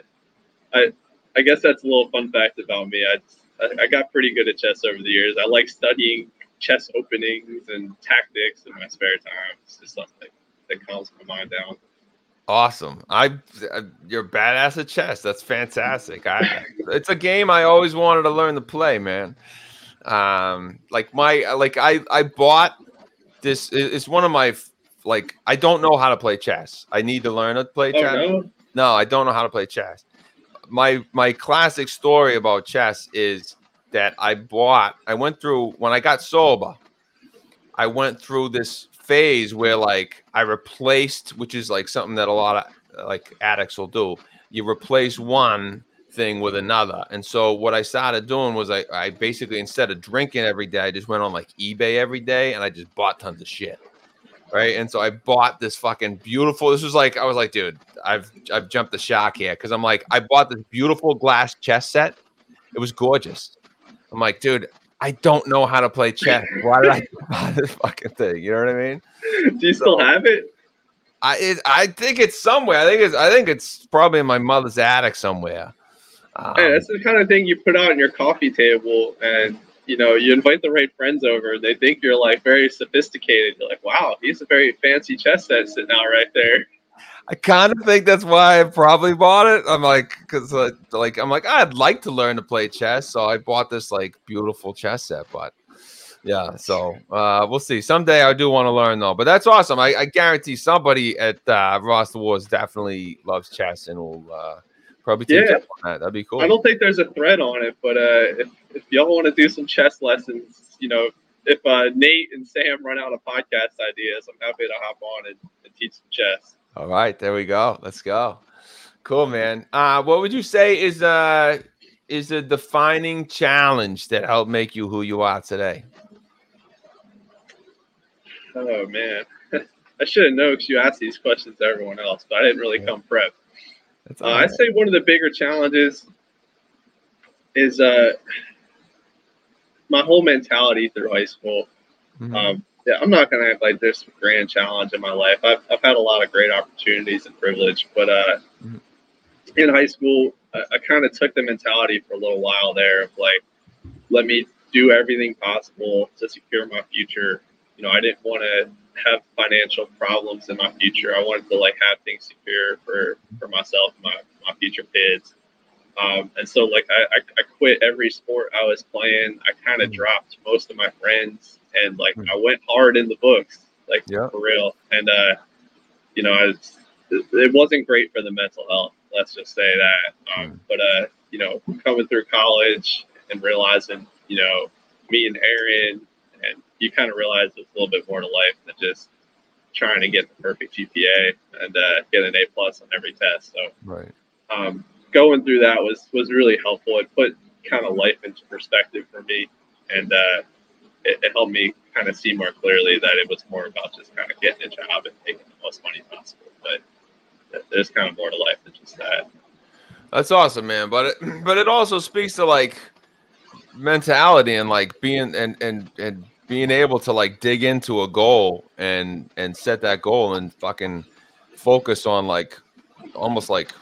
I, I guess that's a little fun fact about me. I, I, I got pretty good at chess over the years. I like studying chess openings and tactics in my spare time. It's just something that calms my mind down. Awesome. I, I you're badass at chess. That's fantastic. I it's a game I always wanted to learn to play, man. Um like my like I I bought this it's one of my like I don't know how to play chess. I need to learn to play Oh, chess. no? No, I don't know how to play chess. My my classic story about chess is that I bought I went through when I got sober. I went through this phase where like I replaced, which is like something that a lot of like addicts will do. You replace one thing with another. And so what I started doing was I, I basically instead of drinking every day, I just went on like eBay every day and I just bought tons of shit. Right. And so I bought this fucking beautiful. This was like I was like, dude, I've I've jumped the shark here because I'm like, I bought this beautiful glass chess set. It was gorgeous. I'm like, dude, I don't know how to play chess. Why did I buy this fucking thing? You know what I mean? Do you still have it? I it, I think it's somewhere. I think it's I think it's probably in my mother's attic somewhere. Um, Hey, that's the kind of thing you put out on your coffee table, and you know you invite the right friends over. They think you're like very sophisticated. You're like, wow, he's a very fancy chess set sitting out right there. I kind of think that's why I probably bought it. I'm like, because like, like I'm like I'd like to learn to play chess, so I bought this like beautiful chess set. But yeah, so uh, we'll see. Someday I do want to learn though. But that's awesome. I, I guarantee somebody at uh, Roster Wars definitely loves chess and will uh, probably take Yeah. on that. That'd be cool. I don't think there's a thread on it, but uh, if, if y'all want to do some chess lessons, you know, if uh, Nate and Sam run out of podcast ideas, I'm happy to hop on and, and teach some chess. All right, there we go. Let's go. Cool, man. Uh, what would you say is uh is a defining challenge that helped make you who you are today? Oh man, I should have known because you asked these questions to everyone else, but I didn't really Yeah. come prep. That's Uh, all I'd say one of the bigger challenges is uh, my whole mentality through high school. Mhm. Um, yeah, I'm not gonna act like there's some grand challenge in my life. I've, I've had a lot of great opportunities and privilege, but uh, Mhm. in high school, I, I kind of took the mentality for a little while there of like, let me do everything possible to secure my future. You know, I didn't want to have financial problems in my future. I wanted to like have things secure for for myself, and my my future kids. Um, and so like I, I, I quit every sport I was playing. I kind of Mhm. dropped most of my friends and like Mhm. I went hard in the books, like Yeah. for real. And uh, you know, I was, it, it wasn't great for the mental health. Let's just say that. Um, But uh, you know, coming through college and realizing, you know, me and Aaron, and you kind of realize there's a little bit more to life than just trying to get the perfect GPA and uh, get an A plus on every test. So Right. um, going through that was was really helpful. It put kind of life into perspective for me, and uh, it, it helped me kind of see more clearly that it was more about just kind of getting a job and making the most money possible. But th- there's kind of more to life than just that. That's awesome, man. But it, but it also speaks to like mentality and like being and and and being able to like dig into a goal and and set that goal and fucking focus on like almost like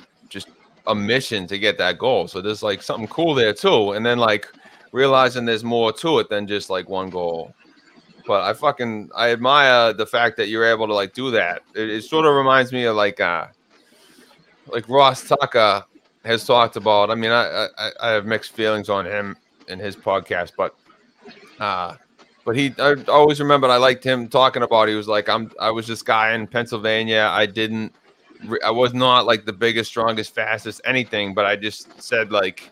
a mission to get that goal. So there's like something cool there too. And then like realizing there's more to it than just like one goal. But I fucking I admire the fact that you're able to like do that. It, it sort of reminds me of like uh like Ross Tucker has talked about. I mean, I, I I have mixed feelings on him and his podcast, but uh but he I always remembered I liked him talking about he was like I'm I was this guy in Pennsylvania. I didn't I was not like the biggest, strongest, fastest anything, but I just said like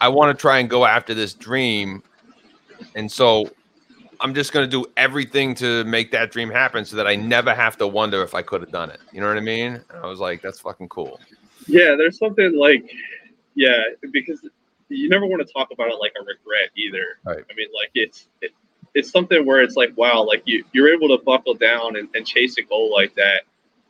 I want to try and go after this dream. And so I'm just going to do everything to make that dream happen so that I never have to wonder if I could have done it. You know what I mean? And I was like that's fucking cool. Yeah, there's something like, yeah, because you never want to talk about it like a regret either. Right. I mean, like it's it, it's something where it's like, wow, like you you're able to buckle down and, and chase a goal like that.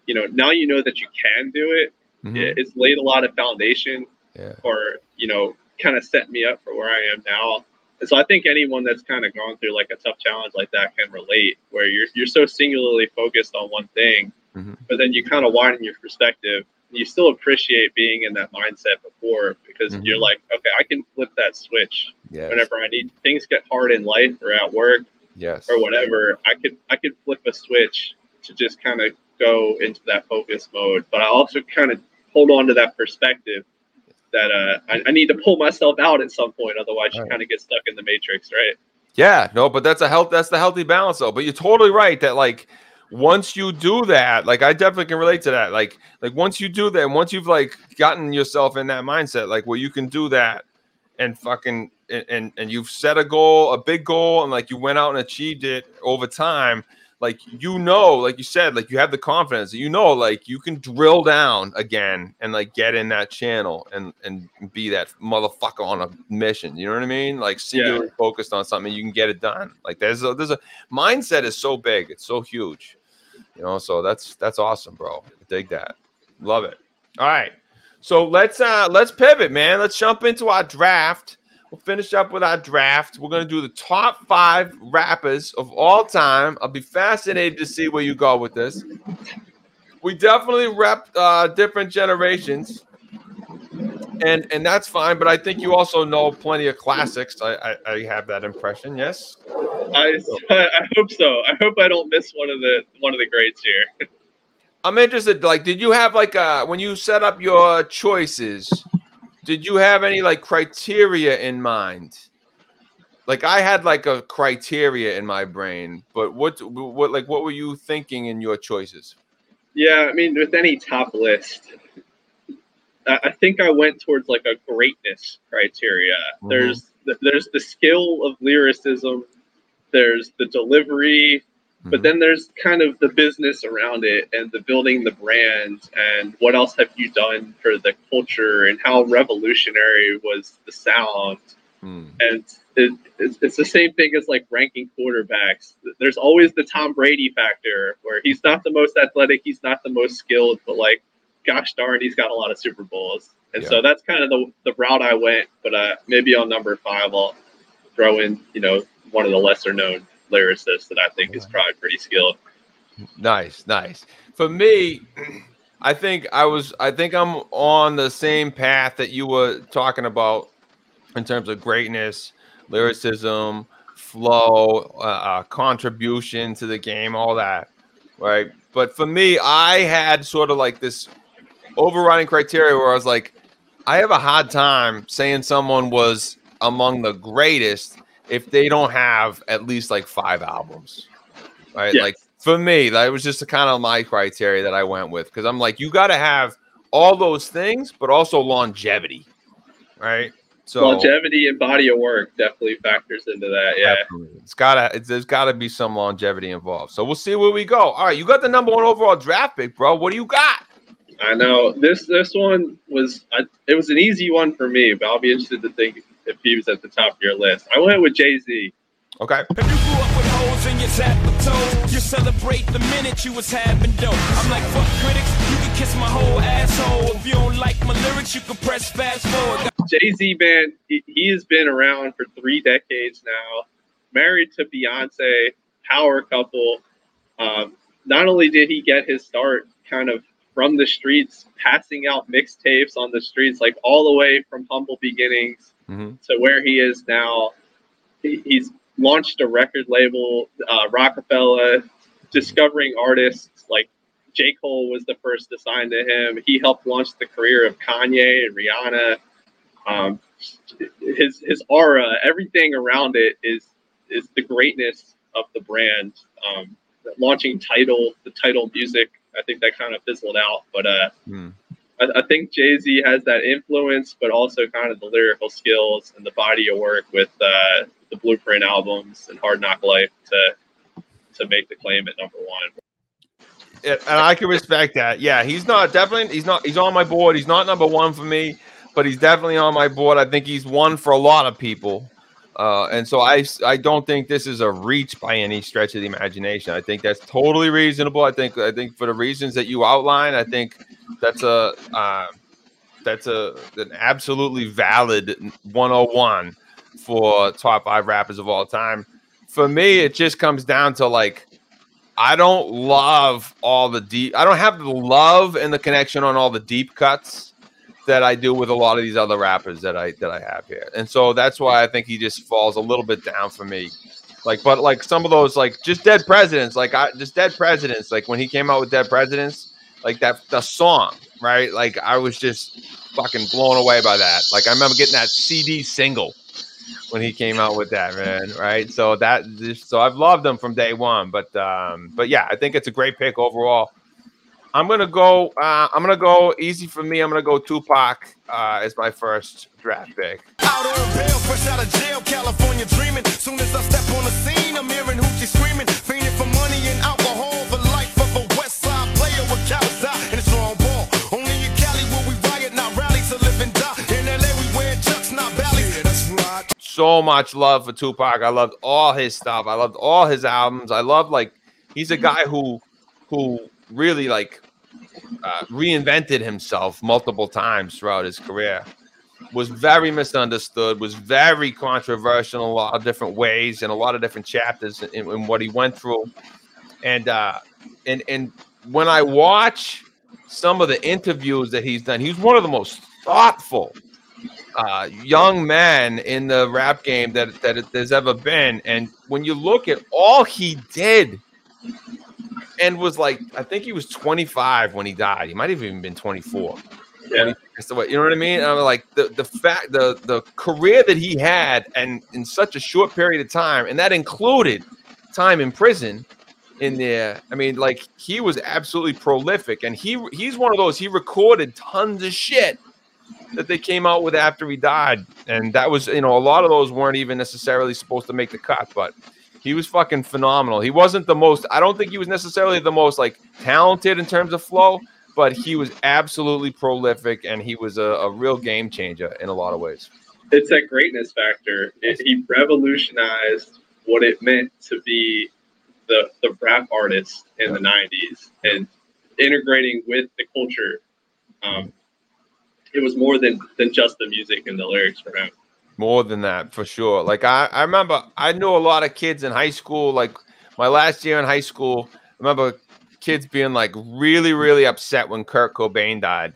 You know, now you know that you can do it. Mhm. It- It's laid a lot of foundation Yeah. for you know kind of set me up for where I am now. And so I think anyone that's kind of gone through like a tough challenge like that can relate, where you're you're so singularly focused on one thing, Mhm. but then you kind of widen your perspective. You still appreciate being in that mindset before because Mhm. you're like, okay, I can flip that switch Yes. whenever I need. Things get hard in life or at work Yes. or whatever. I could I could flip a switch to just kind of go into that focus mode, but I also kind of hold on to that perspective that uh, I, I need to pull myself out at some point, otherwise you Right. kind of get stuck in the matrix, right? Yeah, no, but that's a health. That's the healthy balance, though. But you're totally right that like once you do that, like I definitely can relate to that. Like like once you do that, and once you've like gotten yourself in that mindset, like where you can do that and fucking and and, and you've set a goal, a big goal, and like you went out and achieved it over time. Like you know, like you said, like you have the confidence you know, like you can drill down again and like get in that channel and and be that motherfucker on a mission. You know what I mean? Like singularly focused on something, you can get it done. Like there's a there's a mindset is so big, it's so huge. You know, so that's that's awesome, bro. I dig that. Love it. All right. So let's uh let's pivot, man. Let's jump into our draft. We'll finish up with our draft. We're gonna do the top five rappers of all time. I'll be fascinated to see where you go with this. We definitely rep uh, different generations, and and that's fine. But I think you also know plenty of classics. I I, I have that impression. Yes. I, I hope so. I hope I don't miss one of the one of the greats here. I'm interested. Like, did you have like uh when you set up your choices? Did you have any like criteria in mind? Like I had like a criteria in my brain, but what what like what were you thinking in your choices? Yeah, I mean, with any top list, I think I went towards like a greatness criteria. Mhm. There's the, there's the skill of lyricism, there's the delivery, but Mhm. then there's kind of the business around it and the building the brand and what else have you done for the culture and how revolutionary was the sound Hmm. and it, it's, it's the same thing as like ranking quarterbacks. There's always the Tom Brady factor where he's not the most athletic, he's not the most skilled, but like, gosh darn, he's got a lot of Super Bowls. And Yeah. so that's kind of the, the route I went. But uh, maybe on number five, I'll throw in, you know, one of the lesser known lyricists that I think is probably pretty skilled. Nice, nice. For me, I think I was I think I'm on the same path that you were talking about in terms of greatness, lyricism, flow, uh, uh, contribution to the game, all that, right? But for me, I had sort of like this overriding criteria where I was like, I have a hard time saying someone was among the greatest if they don't have at least like five albums, right? Like for me, that was just the kind of my criteria that I went with because I'm like, you got to have all those things, but also longevity, right? So Longevity and body of work definitely factors into that. Yeah. Absolutely. It's gotta it's, there's gotta be some longevity involved. So we'll see where we go. All right, you got the number one overall draft pick, bro. What do you got? I know this this one was I, it was an easy one for me, but I'll be interested to think if he was at the top of your list. I went with Jay Z. Okay. If you grew up with hoes in your zapper toes, you celebrate the minute you was having dope. I'm like, fuck critics, you can kiss my whole asshole. If you don't like my lyrics, you can press fast forward. Jay Z man, he, he has been around for three decades now, married to Beyonce, power couple. Um, not only did he get his start kind of from the streets, passing out mixtapes on the streets, like all the way from humble beginnings Mhm. to where he is now. He, he's launched a record label, uh, Roc-A-Fella, discovering artists like J. Cole was the first to sign to him. He helped launch the career of Kanye and Rihanna. Um, his his aura, everything around it is is the greatness of the brand. Um, launching Tidal, the Tidal music, I think that kind of fizzled out, but uh, Hmm. I, I think Jay Z has that influence, but also kind of the lyrical skills and the body of work with uh, the Blueprint albums and Hard Knock Life to to make the claim at number one. And I can respect that. Yeah, he's not definitely he's not he's on my board. He's not number one for me, but he's definitely on my board. I think he's one for a lot of people. Uh, and so I, I don't think this is a reach by any stretch of the imagination. I think that's totally reasonable. I think I think for the reasons that you outline, I think that's a uh, that's a an absolutely valid 101 for top five rappers of all time. For me, it just comes down to like I don't love all the deep. I don't have the love and the connection on all the deep cuts that I do with a lot of these other rappers that I that I have here, and so that's why I think he just falls a little bit down for me. Like, but like some of those, like just Dead Presidents, like I just Dead Presidents, like when he came out with Dead Presidents, like that the song, right? Like I was just fucking blown away by that. Like I remember getting that CD single when he came out with that, man. Right. So that so I've loved him from day one. But um, but yeah, I think it's a great pick overall. I'm gonna go. Uh, I'm gonna go easy for me. I'm gonna go Tupac uh, as my first draft pick. Out on bail, fresh out of jail, California dreaming. Soon as I step on the scene, I'm hearing hoochie screaming, fiending for money and alcohol, the life of a West Side player with cowards out and it's strong ball. Only in Cali will we riot, not rally, to live and die. In LA we wear chucks, not valleys. Yeah, that's right. so much love for Tupac. I loved all his stuff. I loved all his albums. I love like he's a guy who who really like uh, reinvented himself multiple times throughout his career. Was very misunderstood. Was very controversial in a lot of different ways and a lot of different chapters in, in what he went through. And uh, and and when I watch some of the interviews that he's done, he's one of the most thoughtful uh, young man in the rap game that that there's ever been. And when you look at all he did, and was like, I think he was 25 when he died. He might have even been 24. Yeah. You know what I mean? I'm like the the fact the the career that he had and in such a short period of time, and that included time in prison in there. I mean, like he was absolutely prolific, and he he's one of those. He recorded tons of shit that they came out with after he died, and that was you know a lot of those weren't even necessarily supposed to make the cut, but he was fucking phenomenal. He wasn't the most. I don't think he was necessarily the most like talented in terms of flow, but he was absolutely prolific, and he was a, a real game changer in a lot of ways. It's that greatness factor. It, he revolutionized what it meant to be the the rap artist in the '90s and integrating with the culture. Um, it was more than than just the music and the lyrics for him. More than that, for sure. Like I, I remember I knew a lot of kids in high school. Like my last year in high school, I remember kids being like really, really upset when Kurt Cobain died.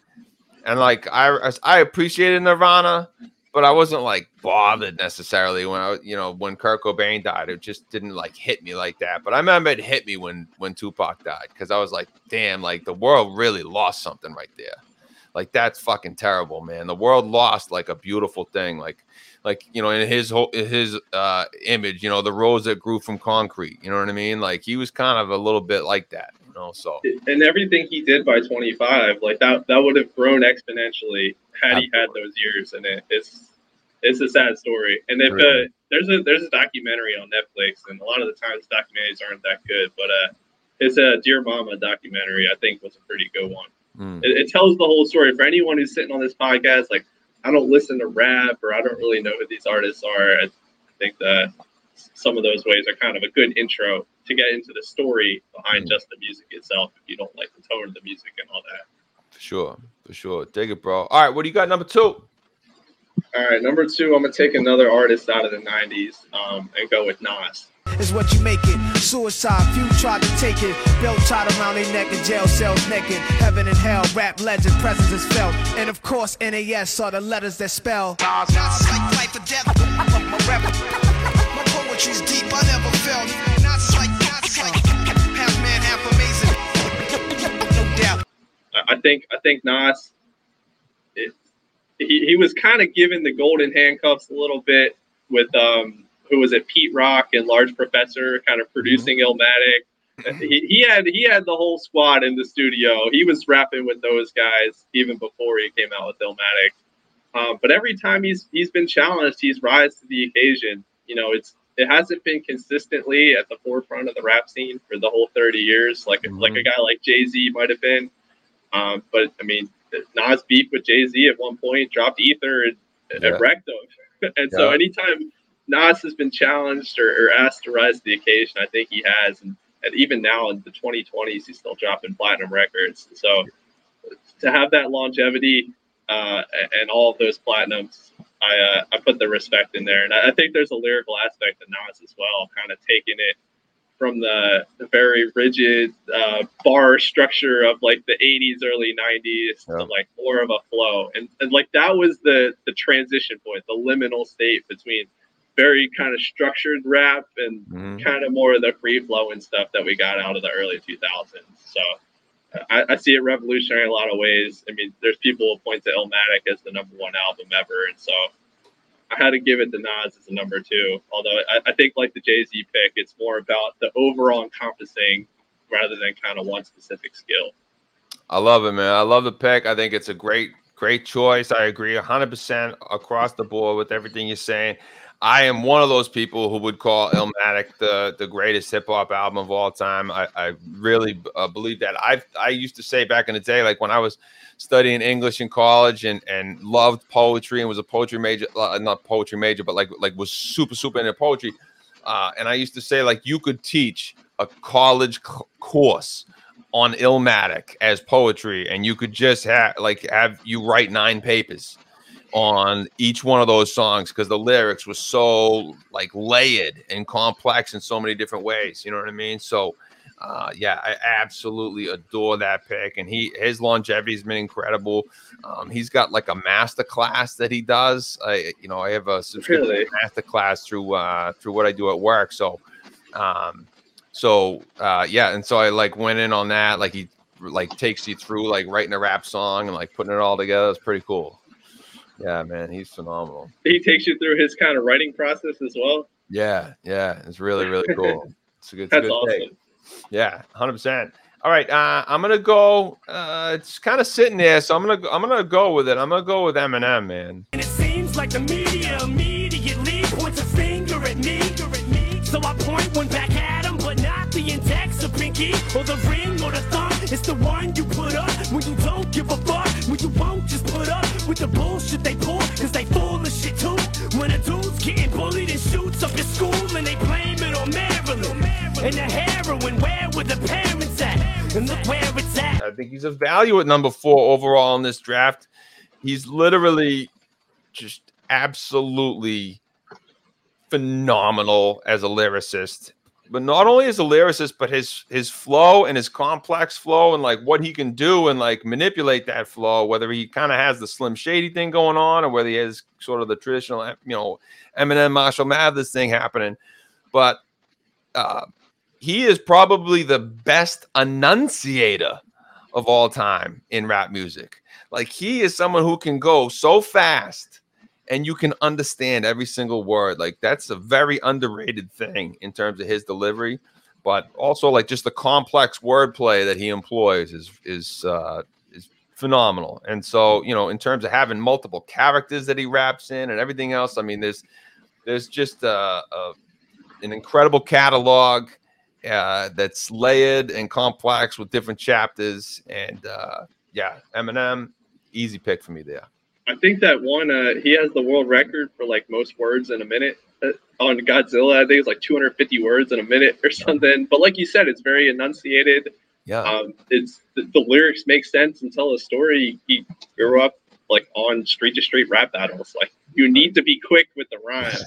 And like I I appreciated Nirvana, but I wasn't like bothered necessarily when I you know when Kurt Cobain died. It just didn't like hit me like that. But I remember it hit me when when Tupac died because I was like, damn, like the world really lost something right there. Like that's fucking terrible, man. The world lost like a beautiful thing. Like like you know in his whole his uh image you know the rose that grew from concrete you know what i mean like he was kind of a little bit like that you know so And everything he did by 25, like that, that would have grown exponentially had he had those years. And it, it's it's a sad story. And if uh, there's a there's a documentary on Netflix, and a lot of the times documentaries aren't that good, but uh, it's a Dear Mama documentary. I think was a pretty good one. Mm, It, it tells the whole story for anyone who's sitting on this podcast. Like, I don't listen to rap or I don't really know who these artists are. I think that some of those ways are kind of a good intro to get into the story behind Mm. just the music itself. If you don't like the tone of the music and all that. for sure for sure dig it bro all right what do you got number two All right, number two, I'm gonna take another artist out of the '90s um, and go with Nas. Is what you make it. Suicide, few tried to take it. Belt tied around their neck in jail cells naked. Heaven and hell, rap legend, presence is felt. And of course, NAS are the letters that spell. Not like life or death. My rap, my poetry's deep, I never felt. Not like, not like half man, half amazing. No doubt. I I think I think Nas, it, he, he was kind of given the golden handcuffs a little bit with um who was it Pete Rock and Large Professor kind of producing Illmatic. He, he had he had the whole squad in the studio. He was rapping with those guys even before he came out with Illmatic. Um, but every time he's he's been challenged, he's rise to the occasion. You know, it's it hasn't been consistently at the forefront of the rap scene for the whole 30 years, like like a guy like Jay Z might have been. Um, but I mean, Nas beef with Jay Z at one point dropped Ether and, Yeah. and wrecked him. and so anytime Nas has been challenged or, or asked to rise to the occasion, I think he has. And, and even now in the 2020s, he's still dropping platinum records. So to have that longevity, uh, and all of those platinums. I uh, I put the respect in there, and I think there's a lyrical aspect of Nas as well, kind of taking it from the, the very rigid uh, bar structure of like the 80s early 90s yeah. to like more of a flow and, and like that was the the transition point the liminal state between very kind of structured rap and mm-hmm. kind of more of the free flowing stuff that we got out of the early 2000s so I, I, see it revolutionary in a lot of ways. I mean, there's people who point to Illmatic as the number one album ever, and so I had to give it to Nas as a number two. Although I, I think like the Jay Z pick, it's more about the overall encompassing rather than kind of one specific skill. I love it, man. I love the pick. I think it's a great, great choice. I agree 100% across the board with everything you're saying. I am one of those people who would call Illmatic the the greatest hip hop album of all time. I, I really uh, believe that. I I used to say back in the day, like when I was studying English in college and and loved poetry and was a poetry major, uh, not poetry major, but like like was super super into poetry. Uh, and I used to say like you could teach a college c- course on Illmatic as poetry, and you could just have like have you write nine papers on each one of those songs because the lyrics were so like layered and complex in so many different ways. You know what I mean? So, uh, yeah, I absolutely adore that pick, and he his longevity has been incredible. Um, he's got like a master class that he does. I, you know, I have a subscription really? master class through uh, through what I do at work. So, um, so uh, yeah, and so I like went in on that. Like he like takes you through like writing a rap song and like putting it all together. It's pretty cool. Yeah, man, he's phenomenal. He takes you through his kind of writing process as well. Yeah, yeah, it's really really cool. It's a good, That's a good awesome. Take. Yeah, hundred percent. All right, uh, I'm gonna go. Uh, it's kind of sitting there, so I'm gonna I'm gonna go with it. I'm gonna go with Eminem, man. And it seems like the media immediately points a finger at me. So I point one back at him, but not the index or pinky or the ring or the thumb. It's the one you put up when you don't give a fuck. With the bullshit they pull, cause they full of shit too. When a dude's getting bullied and shoots up your school and they blame it on Marilyn. And the heroin, where were the parents at? And look where it's at. I think he's a value at number four overall in this draft. He's literally just absolutely phenomenal as a lyricist but not only as a lyricist, but his his flow and his complex flow and like what he can do and like manipulate that flow, whether he kind of has the Slim Shady thing going on or whether he has sort of the traditional, you know, Eminem Marshall Mathers thing happening. But uh, he is probably the best enunciator of all time in rap music. Like he is someone who can go so fast and you can understand every single word. Like that's a very underrated thing in terms of his delivery, but also like just the complex wordplay that he employs is is uh, is phenomenal. And so you know, in terms of having multiple characters that he raps in and everything else, I mean, there's there's just uh, a an incredible catalog. Uh, that's layered and complex with different chapters, and uh, yeah, Eminem, easy pick for me there. I think that one uh, he has the world record for like most words in a minute uh, on Godzilla. I think it's like 250 words in a minute or something. But like you said, it's very enunciated. Yeah. Um, it's the, the, lyrics make sense and tell a story. He grew up like on street to street rap battles. Like you need to be quick with the rhyme.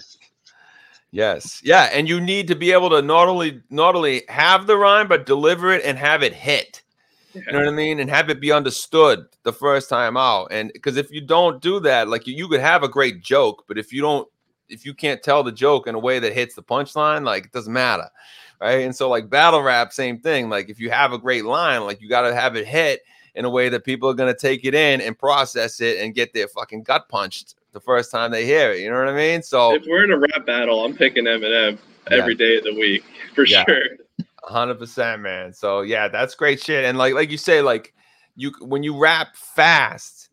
Yes. Yeah, and you need to be able to not only not only have the rhyme but deliver it and have it hit. You know what I mean? And have it be understood the first time out. And because if you don't do that, like you, you could have a great joke, but if you don't, if you can't tell the joke in a way that hits the punchline, like it doesn't matter. Right. And so, like battle rap, same thing. Like if you have a great line, like you got to have it hit in a way that people are going to take it in and process it and get their fucking gut punched the first time they hear it. You know what I mean? So if we're in a rap battle, I'm picking Eminem every yeah. day of the week for yeah. sure hundred percent, man. So yeah, that's great shit. And like like you say, like you when you rap fast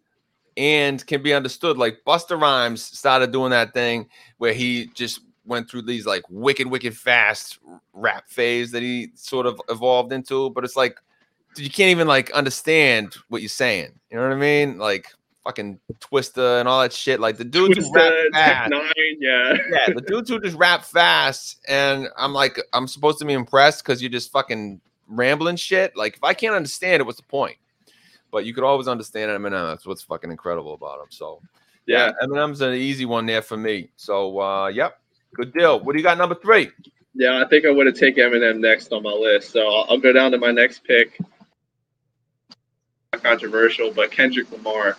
and can be understood, like Busta Rhymes started doing that thing where he just went through these like wicked, wicked fast rap phase that he sort of evolved into. But it's like you can't even like understand what you're saying. You know what I mean? Like fucking Twista and all that shit. Like the dudes who rap fast. Nine, yeah. yeah, the dudes who just rap fast. And I'm like, I'm supposed to be impressed because you're just fucking rambling shit. Like, if I can't understand it, what's the point? but you could always understand Eminem. That's what's fucking incredible about him. So Yeah. Eminem's an easy one there for me. So uh, yep, good deal. What do you got number three? Yeah, I think I would have taken Eminem next on my list. So I'll, I'll go down to my next pick. Not controversial, but Kendrick Lamar.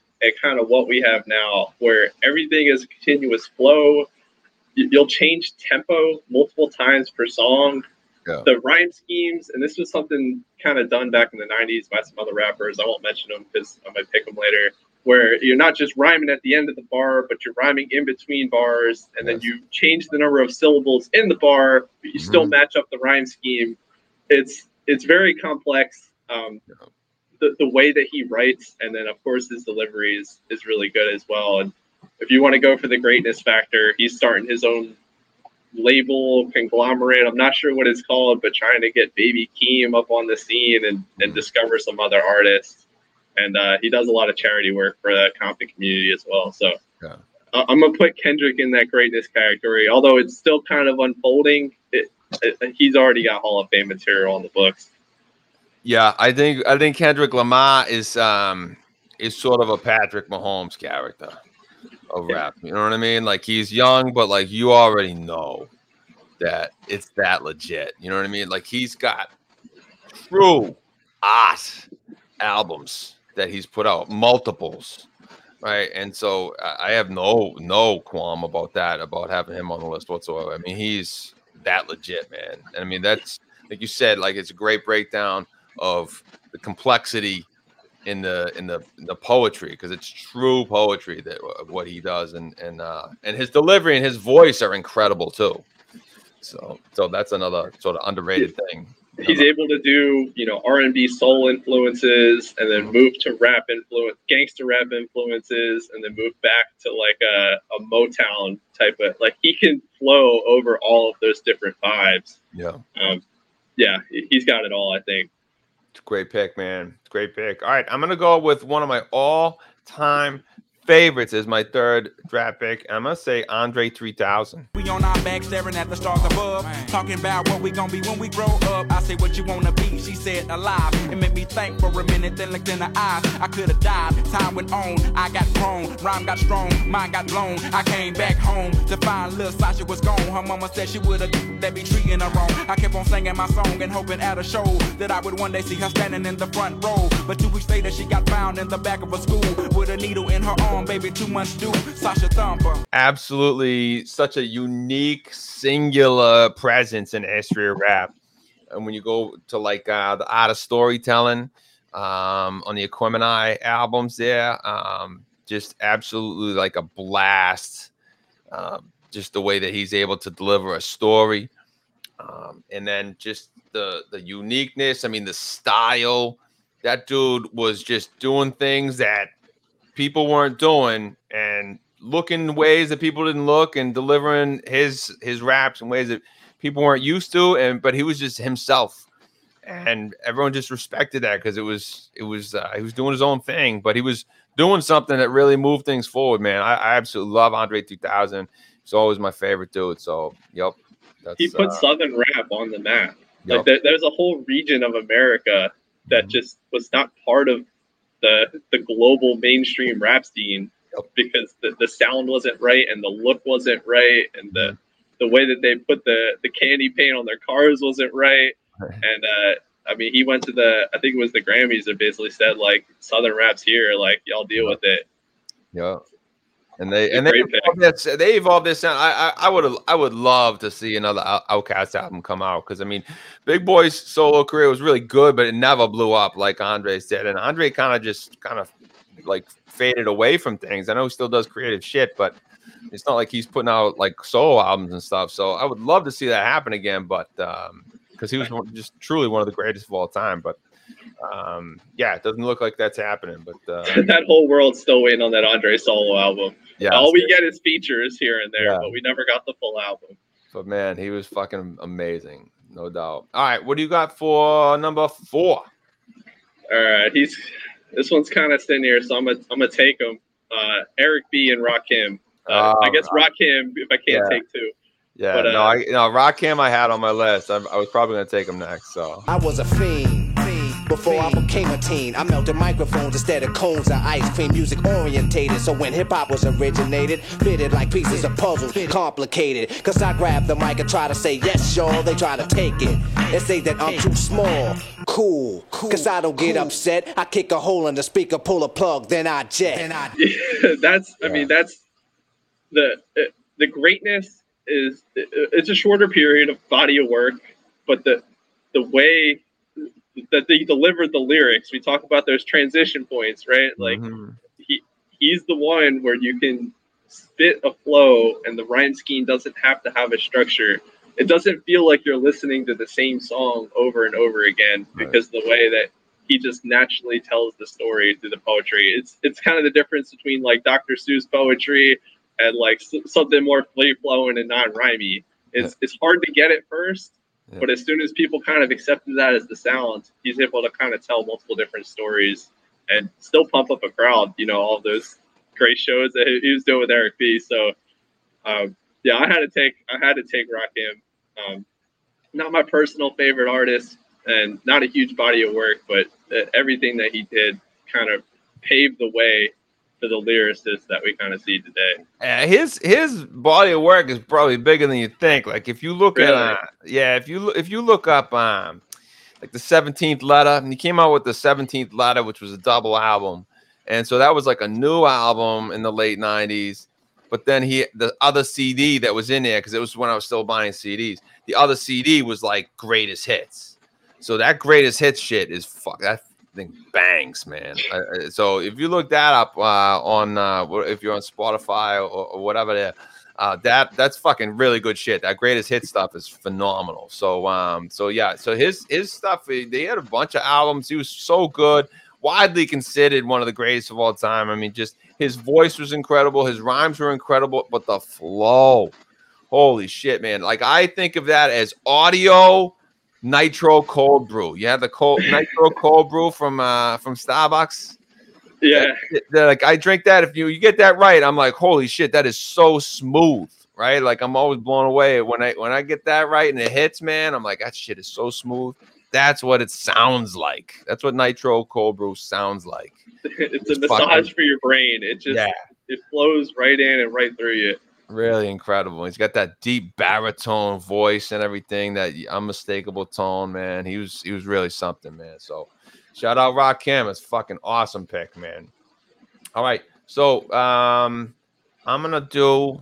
and kind of what we have now, where everything is a continuous flow. You- You'll change tempo multiple times per song. Yeah. The rhyme schemes, and this was something kind of done back in the 90s by some other rappers. I won't mention them because I might pick them later. Where you're not just rhyming at the end of the bar, but you're rhyming in between bars, and then you change the number of syllables in the bar, but you still Mhm. match up the rhyme scheme. It's it's very complex. Um, the, the way that he writes, and then of course his delivery is, is really good as well. And if you want to go for the greatness factor, he's starting his own label conglomerate. I'm not sure what it's called, but trying to get Baby Keem up on the scene and, and discover some other artists. And uh, he does a lot of charity work for the Compton community as well. So Yeah. I- I'm gonna put Kendrick in that greatness category, although it's still kind of unfolding. It, it, he's already got Hall of Fame material on the books. Yeah, I think I think Kendrick Lamar is um is sort of a Patrick Mahomes character of Yeah. rap. You know what I mean? Like he's young, but like you already know that it's that legit. You know what I mean? Like he's got true art albums that he's put out, multiples, right? And so I I have no no qualm about that, about having him on the list whatsoever. I mean, he's that legit, man. And I mean, that's like you said, like it's a great breakdown of the complexity in the in the in the poetry because it's true poetry that what he does and and uh and his delivery and his voice are incredible too. So so that's another sort of underrated thing. He's able to do you know r&b soul influences and then move to rap influence gangster rap influences and then move back to like a, a motown type of like he can flow over all of those different vibes. Yeah. Um, yeah he's got it all i think It's a great pick, man. It's a great pick. All right, I'm gonna go with one of my all-time favorites is my third draft pick. I'm gonna say Andre 3000. We on our back staring at the stars above. Talking about what we gonna be when we grow up. I say what you wanna be, she said alive. It made me think for a minute, then looked in the eyes. I could have died, time went on. I got grown, rhyme got strong, mind got blown. I came back home to find little Sasha was gone. Her mama said she would have that be treating her wrong. I kept on singing my song and hoping at a show that I would one day see her standing in the front row. But two weeks later, she got found in the back of a school with a needle in her arm. Baby, two months due. Sasha Thumper. absolutely such a unique singular presence in the history of rap and when you go to like uh the art of storytelling um on the Aquemini albums there um just absolutely like a blast um just the way that he's able to deliver a story um and then just the the uniqueness i mean the style that dude was just doing things that people weren't doing and looking ways that people didn't look and delivering his his raps in ways that people weren't used to and but he was just himself. And everyone just respected that because it was it was uh, he was doing his own thing but he was doing something that really moved things forward man. I, I absolutely love andre 3000 he's always my favorite dude so yep that's, he put uh, southern rap on the map. Yep. like there, there's a whole region of america that Mhm. just was not part of the the global mainstream rap scene because the, the sound wasn't right and the look wasn't right and the the way that they put the the candy paint on their cars wasn't right and uh I mean, he went to the, I think it was the Grammys that basically said, like, Southern rap's here, like, y'all deal with it. Yeah. And they and they evolved this, they evolved this sound. I I, I would I would love to see another OutKast album come out because I mean, Big Boi's solo career was really good, but it never blew up like Andre said. And Andre kind of just kind of like faded away from things. I know he still does creative shit, but it's not like he's putting out like solo albums and stuff. So I would love to see that happen again, but um because he was just truly one of the greatest of all time. But um, yeah, it doesn't look like that's happening. But uh, that whole world's still waiting on that Andre solo album. yeah, All we get is features here and there, Yeah. but we never got the full album. but man, he was fucking amazing, no doubt. All right, what do you got for number four? All right, he's this one's kind of thin here, so I'm gonna I'm gonna take him. Uh, Eric B and Rakim. Uh, I Oh, guess Rakim if I can't Yeah. take two. Yeah, But, uh, no, I no Rakim I had on my list. I, I was probably gonna take him next. So I was a fiend. Before I became a teen, I melted microphones instead of cones of ice cream. Music orientated, so when hip hop was originated, fitted like pieces of puzzles, complicated. Cause I grab the mic and try to say yes, y'all. They try to take it and say that I'm too small. Cool, cause I don't get upset. I kick a hole in the speaker, pull a plug, then I jet. Then I that's I mean that's the uh, the greatness is it's a shorter period of body of work, but the the way that they delivered the lyrics, we talk about those transition points, right? Like Mhm. he he's the one where you can spit a flow and the rhyme scheme doesn't have to have a structure. It doesn't feel like you're listening to the same song over and over again Right. because the way that he just naturally tells the story through the poetry. It's it's kind of the difference between like Dr. Seuss poetry and like s- something more free flowing and non rhymey. It's it's hard to get it first, But as soon as people kind of accepted that as the sound, he's able to kind of tell multiple different stories and still pump up a crowd. You know, all those great shows that he was doing with Eric B. So, um, yeah, I had to take I had to take Rakim. Um, not my personal favorite artist, and not a huge body of work, but uh, everything that he did kind of paved the way for the lyricists that we kind of see today. Yeah, his his body of work is probably bigger than you think. Like if you look at uh, yeah, if you if you look up um like the 17th letter, and he came out with the 17th letter, which was a double album. And so that was like a new album in the late 90s. But then he the other CD that was in there, because it was when I was still buying CDs, the other CD was like greatest hits. So that greatest hits shit is fuck that thing bangs, man. Uh, so if you look that up uh, on uh, if you're on Spotify or, or whatever, there, uh, that that's fucking really good shit. That greatest hit stuff is phenomenal. So um, so yeah, so his his stuff, they had a bunch of albums. He was so good, widely considered one of the greatest of all time. I mean, just his voice was incredible, his rhymes were incredible, but the flow, holy shit, man! Like I think of that as audio nitro cold brew. You have the cold nitro cold brew from uh from Starbucks. Yeah, They're like I drink that. If you you get that right, I'm like, holy shit, that is so smooth, right? Like I'm always blown away when I when I get that right and it hits, man. I'm like, that shit is so smooth. That's what it sounds like. That's what nitro cold brew sounds like. it's a massage fucking- for your brain. It just Yeah. it flows right in and right through you. Really incredible. He's got that deep baritone voice and everything, that unmistakable tone, man. He was he was really something, man. So shout out Rakim. It's fucking awesome pick, man. All right. So um I'm gonna do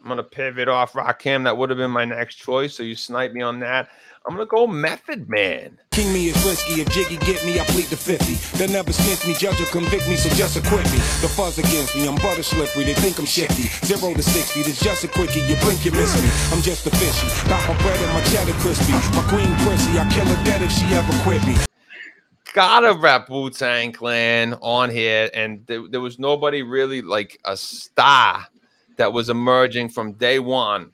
I'm gonna pivot off Rakim. That would have been my next choice. So you snipe me on that. I'm gonna go Method Man. King me is risky. If Jiggy get me, I plead the 50. They never sniff me, judge or convict me, so just acquit me. The fuzz against me, I'm butter slippery. They think I'm shifty. Zero to 60, there's just a quickie. You blink, you miss me. I'm just a fishy. Got my bread and my cheddar crispy. My queen prissy, I kill her dead if she ever quit me. gotta rep Wu Tang Clan on here, and there, there was nobody really like a star that was emerging from day one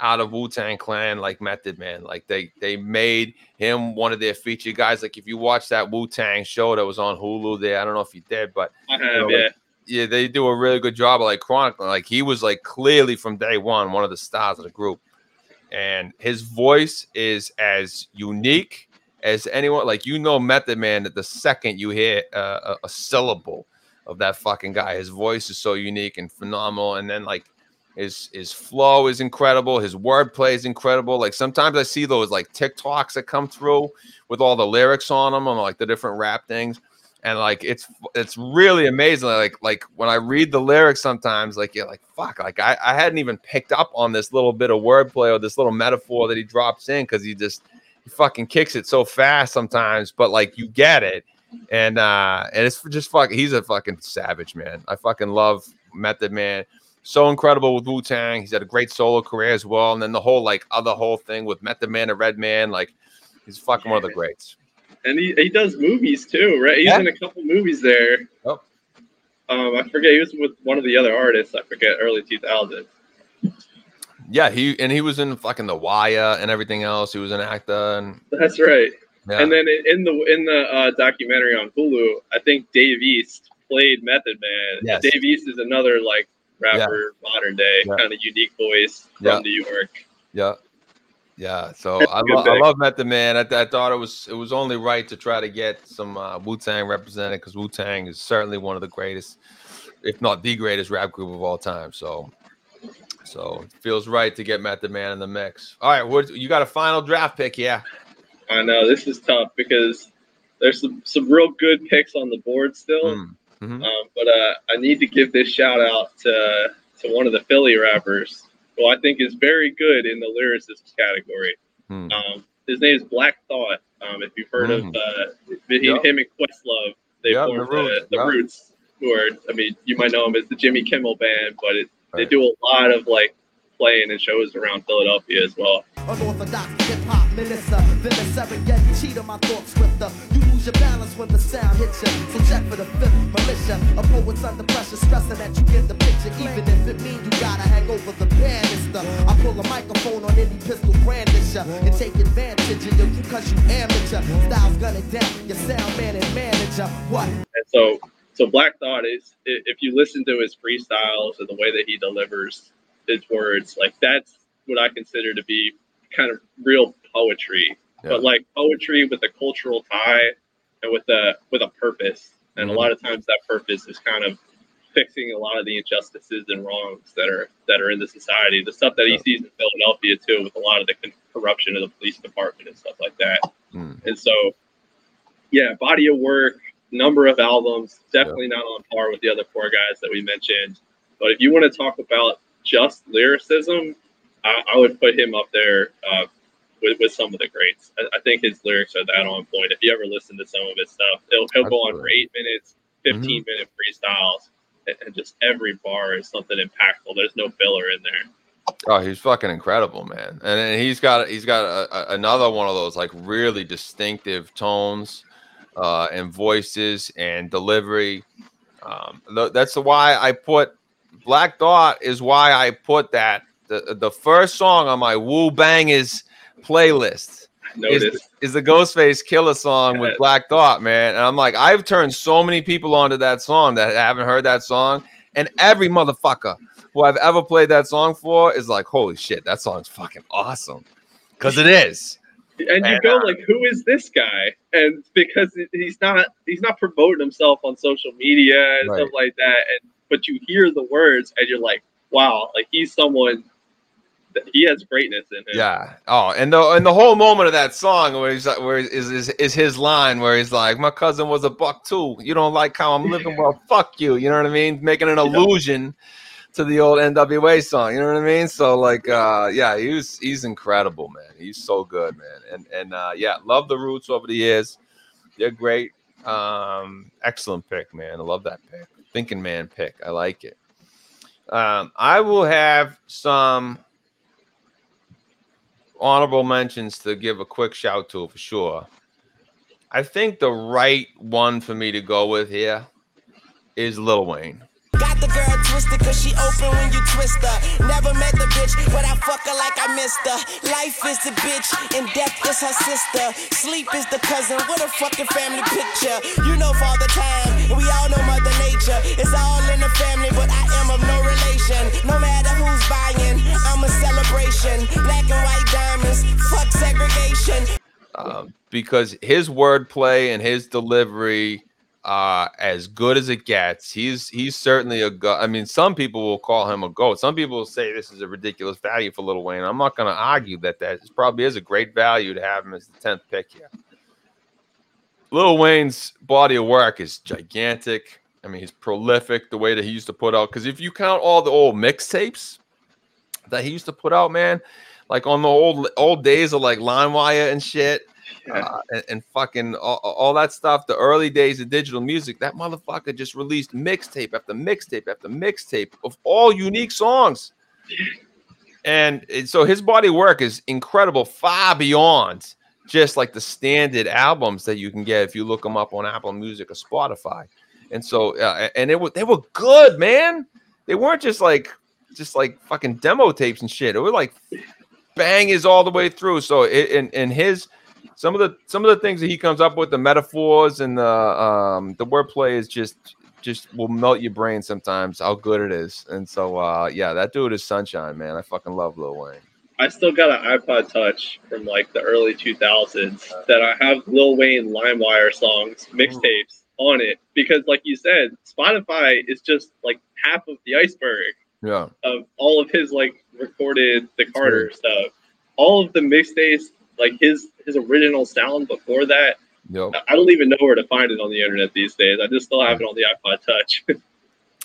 out of Wu Tang Clan like Method Man. Like they they made him one of their featured guys. Like if you watch that Wu Tang show that was on Hulu, there I don't know if you did, but have, know, yeah. yeah, they do a really good job of like chronicling. Like he was like clearly from day one one of the stars of the group, and his voice is as unique as anyone. Like you know, Method Man. That the second you hear uh, a, a syllable of that fucking guy, his voice is so unique and phenomenal. And then like his his flow is incredible. His wordplay is incredible. Like sometimes I see those like TikToks that come through with all the lyrics on them on like the different rap things. And like it's it's really amazing. Like like when i read the lyrics sometimes like you're like fuck like i, I hadn't even picked up on this little bit of wordplay or this little metaphor that he drops in because he just he fucking kicks it so fast sometimes but like you get it. And uh and it's just fucking he's a fucking savage man. I fucking love method man so incredible with wu-tang he's had a great solo career as well and then the whole like other whole thing with method man and Redman like he's fucking one of the greats and he, he does movies too, right? He's Yeah. in a couple movies there. Yep. Um, I forget. He was with one of the other artists. I forget. Early 2000s. Yeah, he and he was in fucking The Wire and everything else. He was an actor and That's right. yeah. And then in the in the uh, documentary on Hulu, I think Dave East played Method Man. Yes. Dave East is another like rapper, modern day, Yeah. kind of unique voice from Yeah. New York. Yeah, yeah. So I, lo- I love Method Man. I, I thought it was it was only right to try to get some uh, Wu Tang represented because Wu Tang is certainly one of the greatest, if not the greatest rap group of all time. So, so it feels right to get Method Man in the mix. All right, what you got a final draft pick? Yeah. I know this is tough because there's some, some real good picks on the board still. Mm, mhm. Um, but uh, I need to give this shout out to to one of the Philly rappers who I think is very good in the lyricist category. Hmm. Um, his name is Black Thought. Um, if you've heard Mm. of uh, Yep. him and Questlove, they Yep, formed The the, Roots, the yep. Roots, who are I mean you might know him as the Jimmy Kimmel Band, but it, they do a lot of like playing and shows around Philadelphia as well. Unorthodox hip hop minister, villain Serengeti, cheat on my thoughts swifter. You lose your balance when the sound hits you. So check for the fifth militia. A poet's under pressure, stressing that you get the picture. Even if it means you gotta hang over the banister. I pull a microphone on any pistol brandisher and take advantage of you cause you amateur. Styles gunning down your sound man and manager. What? And so, so Black Thought is if you listen to his freestyles and the way that he delivers his words, like that's what I consider to be kind of real poetry, Yeah. but like poetry with a cultural tie and with a with a purpose. And a lot of times that purpose is kind of fixing a lot of the injustices and wrongs that are that are in the society. The stuff that he sees in Philadelphia too, with a lot of the con- corruption of the police department and stuff like that. Mm. And so, yeah, body of work, number of albums, definitely not on par with the other four guys that we mentioned. But if you want to talk about just lyricism, I, I would put him up there uh, with, with some of the greats. I, I think his lyrics are that on point. If you ever listen to some of his stuff, he'll, he'll go on for eight minutes, 15 minute freestyles, and, and just every bar is something impactful. There's no filler in there. Oh, he's fucking incredible, man. And then he's got he's got a, a, another one of those like really distinctive tones uh, and voices and delivery. Um, th- that's why I put Black Thought is why I put that the the first song on my Woo Bangers playlist is, is the Ghostface Killah song with Black Thought, man. And I'm like, I've turned so many people onto that song that haven't heard that song, and every motherfucker who I've ever played that song for is like, holy shit, that song's fucking awesome. Because it is. and you go uh, like who is this guy and because he's not he's not promoting himself on social media and Right. stuff like that and but you hear the words and you're like wow like he's someone he has greatness in him Yeah. Oh, and the and the whole moment of that song where he's like, where is is, is his line where he's like, my cousin was a buck too. You don't like how I'm living? Well, fuck you. You know what I mean? Making an allusion to the old NWA song. You know what I mean? So like, uh, yeah, he was he's incredible, man. He's so good, man. And and uh, yeah, love the Roots over the years. They're great. Um, excellent pick, man. I love that pick. Thinking man pick. I like it. Um, I will have some honorable mentions to give a quick shout to for sure. I think the right one for me to go with here is Lil Wayne. Got the girl twisted cause she open when you twist her. Never met the bitch, but I fuck her like I missed her. Life is the bitch, and death is her sister. Sleep is the cousin, what a fucking family picture. You know Father Time, we all know Mother Nature. It's all in the family, but I am of no relation. No matter who's buying, I'm a celebration. Black and white diamonds, fuck segregation. um, because his wordplay and his delivery uh as good as it gets he's he's certainly a go- i mean some people will call him a goat some people will say this is a ridiculous value for Lil wayne i'm not going to argue that that is probably is a great value to have him as the 10th pick here Lil Wayne's body of work is gigantic. I mean, he's prolific the way that he used to put out. Because if you count all the old mixtapes that he used to put out, man, like on the old old days of like LimeWire and shit, uh, and, fucking all, all that stuff, the early days of digital music, that motherfucker just released mixtape after mixtape after mixtape of all unique songs. And so his body work is incredible, far beyond just like the standard albums that you can get if you look them up on Apple Music or Spotify. And so, uh, and it was they were good, man. They weren't just like just like fucking demo tapes and shit. It was like bangers all the way through. So, it, and and his some of the some of the things that he comes up with, the metaphors and the um the wordplay is just just will melt your brain sometimes how good it is. And so, uh yeah, that dude is sunshine, man. I fucking love Lil Wayne. I still got an iPod Touch from like the early 2000s that I have Lil Wayne LimeWire songs, mixtapes on it because, like you said, Spotify is just like half of the iceberg Yeah. of all of his like recorded the Carter stuff. All of the mixtapes, like his his original sound before that, Yo. I don't even know where to find it on the internet these days. I just still have it on the iPod Touch.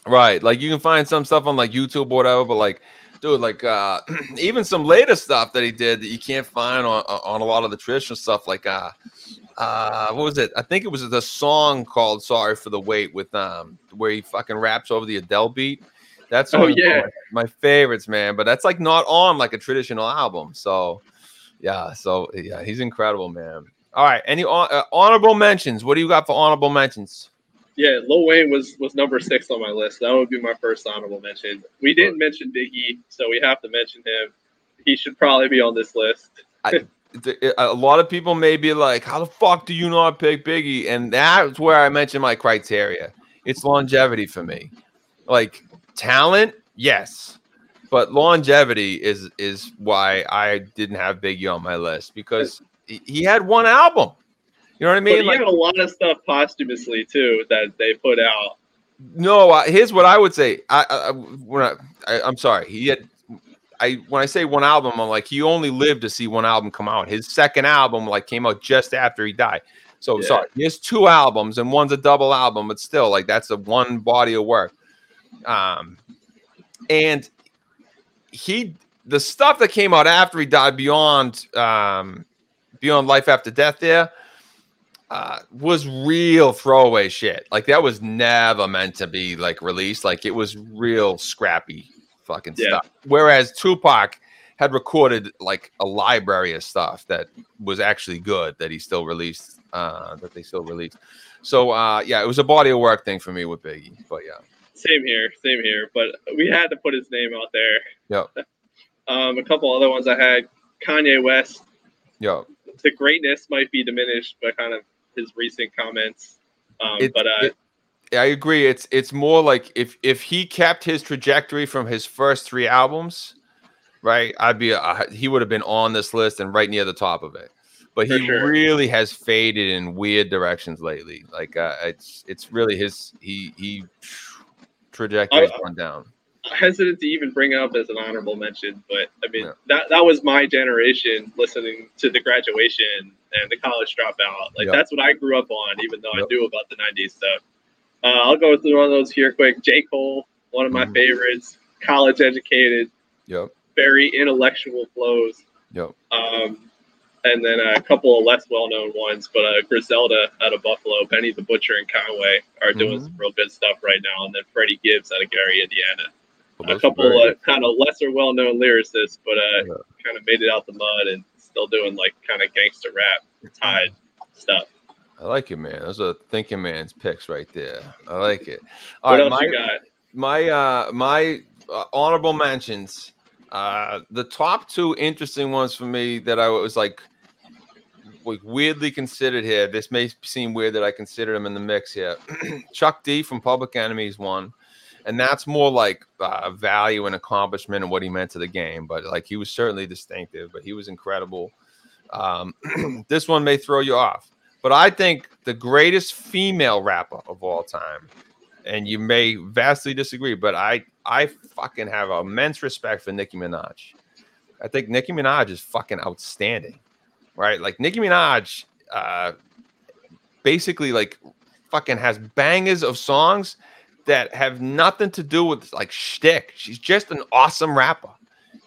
Right. Like you can find some stuff on like YouTube or whatever, but like, dude, like uh even some later stuff that he did that you can't find on on a lot of the traditional stuff, like uh uh what was it? I think it was the song called Sorry for the Wait with um where he fucking raps over the Adele beat. That's Oh, yeah. my favorites, man. But that's like not on like a traditional album. So yeah, so yeah, he's incredible, man. All right, any uh, honorable mentions? What do you got for honorable mentions? yeah, Lil Wayne was was number six on my list. That would be my first honorable mention. We didn't mention Biggie, so we have to mention him. He should probably be on this list. th- a lot of people may be like, "How the fuck do you not pick Biggie?" And that's where I mentioned my criteria. It's longevity for me. Like talent, yes, but longevity is is why I didn't have Biggie on my list because he, had one album. You know what I But mean? he Like, had a lot of stuff posthumously too that they put out. no, uh, here's what I would say. I, I when I, I I'm sorry. He had I when I say one album, I'm like he only lived to see one album come out. His second album like came out just after he died. So Yeah. sorry, he has two albums and one's a double album, but still like that's a one body of work. Um, and he the stuff that came out after he died beyond um beyond life after death there uh was real throwaway shit. Like that was never meant to be like released. Like it was real scrappy fucking Yeah. stuff. Whereas tupac had recorded like a library of stuff that was actually good that he still released uh that they still released. So uh yeah it was a body of work thing for me with biggie but yeah Same here, same here. But we had to put his name out there. Yep. Um, a couple other ones I had Kanye West. yo The greatness might be diminished by kind of his recent comments. Um, It- but uh, it- I agree. It's it's more like if if he kept his trajectory from his first three albums, right? I'd be uh, he would have been on this list and right near the top of it. But he sure. really has faded in weird directions lately. Like uh, it's it's really his he he trajectory's I- gone down. i hesitant to even bring it up as an honorable mention, but I mean Yeah. that that was my generation listening to the graduation and the college dropout. Like Yep. that's what I grew up on, even though Yep. I knew about the '90s stuff. Uh, I'll go through one of those here quick. J. Cole, one of my Mhm. favorites, college educated, Yep. very intellectual flows. Yep. Um, and then a couple of less well-known ones, but uh, Griselda out of Buffalo, Benny the Butcher and Conway are doing Mhm. some real good stuff right now, and then Freddie Gibbs out of Gary, Indiana Well, a couple of kind of lesser well-known lyricists, but uh, Yeah. kind of made it out the mud and still doing like kind of gangster rap tied stuff. I like it, man. Those are thinking man's picks right there. I like it. All What right, else my, you got? my uh my uh, honorable mentions uh the top two interesting ones for me that i was like like weirdly considered here. This may seem weird that i consider him in the mix here. Chuck d from Public Enemy's one and that's more like uh, value and accomplishment and what he meant to the game but like he was certainly distinctive but he was incredible. Um this one may throw you off but i think the greatest female rapper of all time and you may vastly disagree, but I I fucking have immense respect for Nicki Minaj. I think Nicki Minaj is fucking outstanding, right? Like Nicki Minaj, uh, basically like fucking has bangers of songs that have nothing to do with like shtick. She's just an awesome rapper.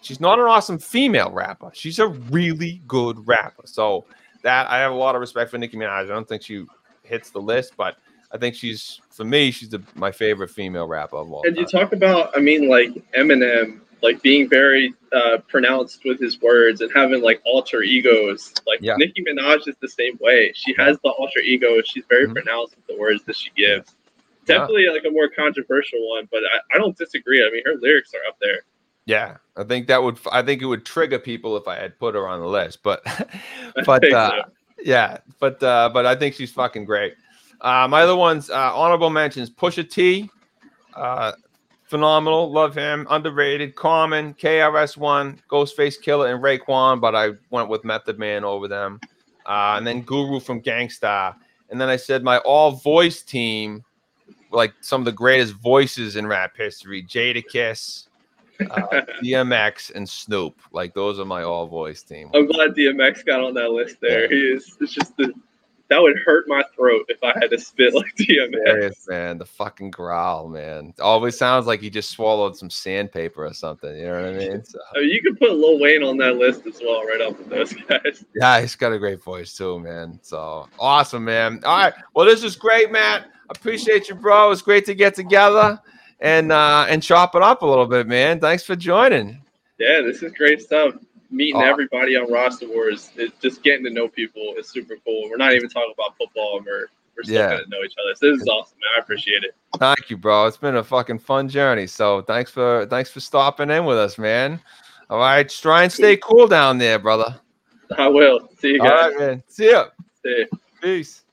She's not an awesome female rapper. She's a really good rapper. So that I have a lot of respect for Nicki Minaj. I don't think she hits the list, but I think she's for me, she's the, my favorite female rapper of all And you talk about, I mean, like Eminem like being very uh, pronounced with his words and having like alter egos. Like Yeah. Nicki Minaj is the same way. She has the alter ego. She's very Mhm. pronounced with the words that she gives. Yeah. Definitely like a more controversial one, but I, I don't disagree. I mean, her lyrics are up there. Yeah, I think that would. I think it would trigger people if I had put her on the list. But, but uh, so. yeah, but uh, but I think she's fucking great. Uh, my other ones, uh, honorable mentions: Pusha T, uh, phenomenal, love him. Underrated, Common, KRS One, Ghostface Killah, and Raekwon. But I went with Method Man over them, uh, and then Guru from Gang Starr. and then I said my all voice team, like some of the greatest voices in rap history: Jadakiss uh, DMX and Snoop. Like those are my all voice team. I'm glad DMX got on that list there. He is. It's just the that would hurt my throat if I had to spit like DMX. Hilarious, man. The fucking growl, man. Always sounds like he just swallowed some sandpaper or something. You know what I mean? So, I mean, you could put Lil Wayne on that list as well, right up with those guys. yeah, he's got a great voice too, man. So awesome, man. All right. Well, this is great, Matt. Appreciate you, bro. It's great to get together and uh and chop it up a little bit, man. Thanks for joining. Yeah, this is great stuff. Meeting oh, Aw. everybody on roster wars, it's just getting to know people is super cool. We're not even talking about football, and we're we're still Yeah. getting to know each other. So this is awesome, man. I appreciate it. Thank you, bro. It's been a fucking fun journey. So thanks for thanks for stopping in with us, man. All right, try and stay cool down there, brother. I will. See you guys. right, man. See ya. See ya. Peace.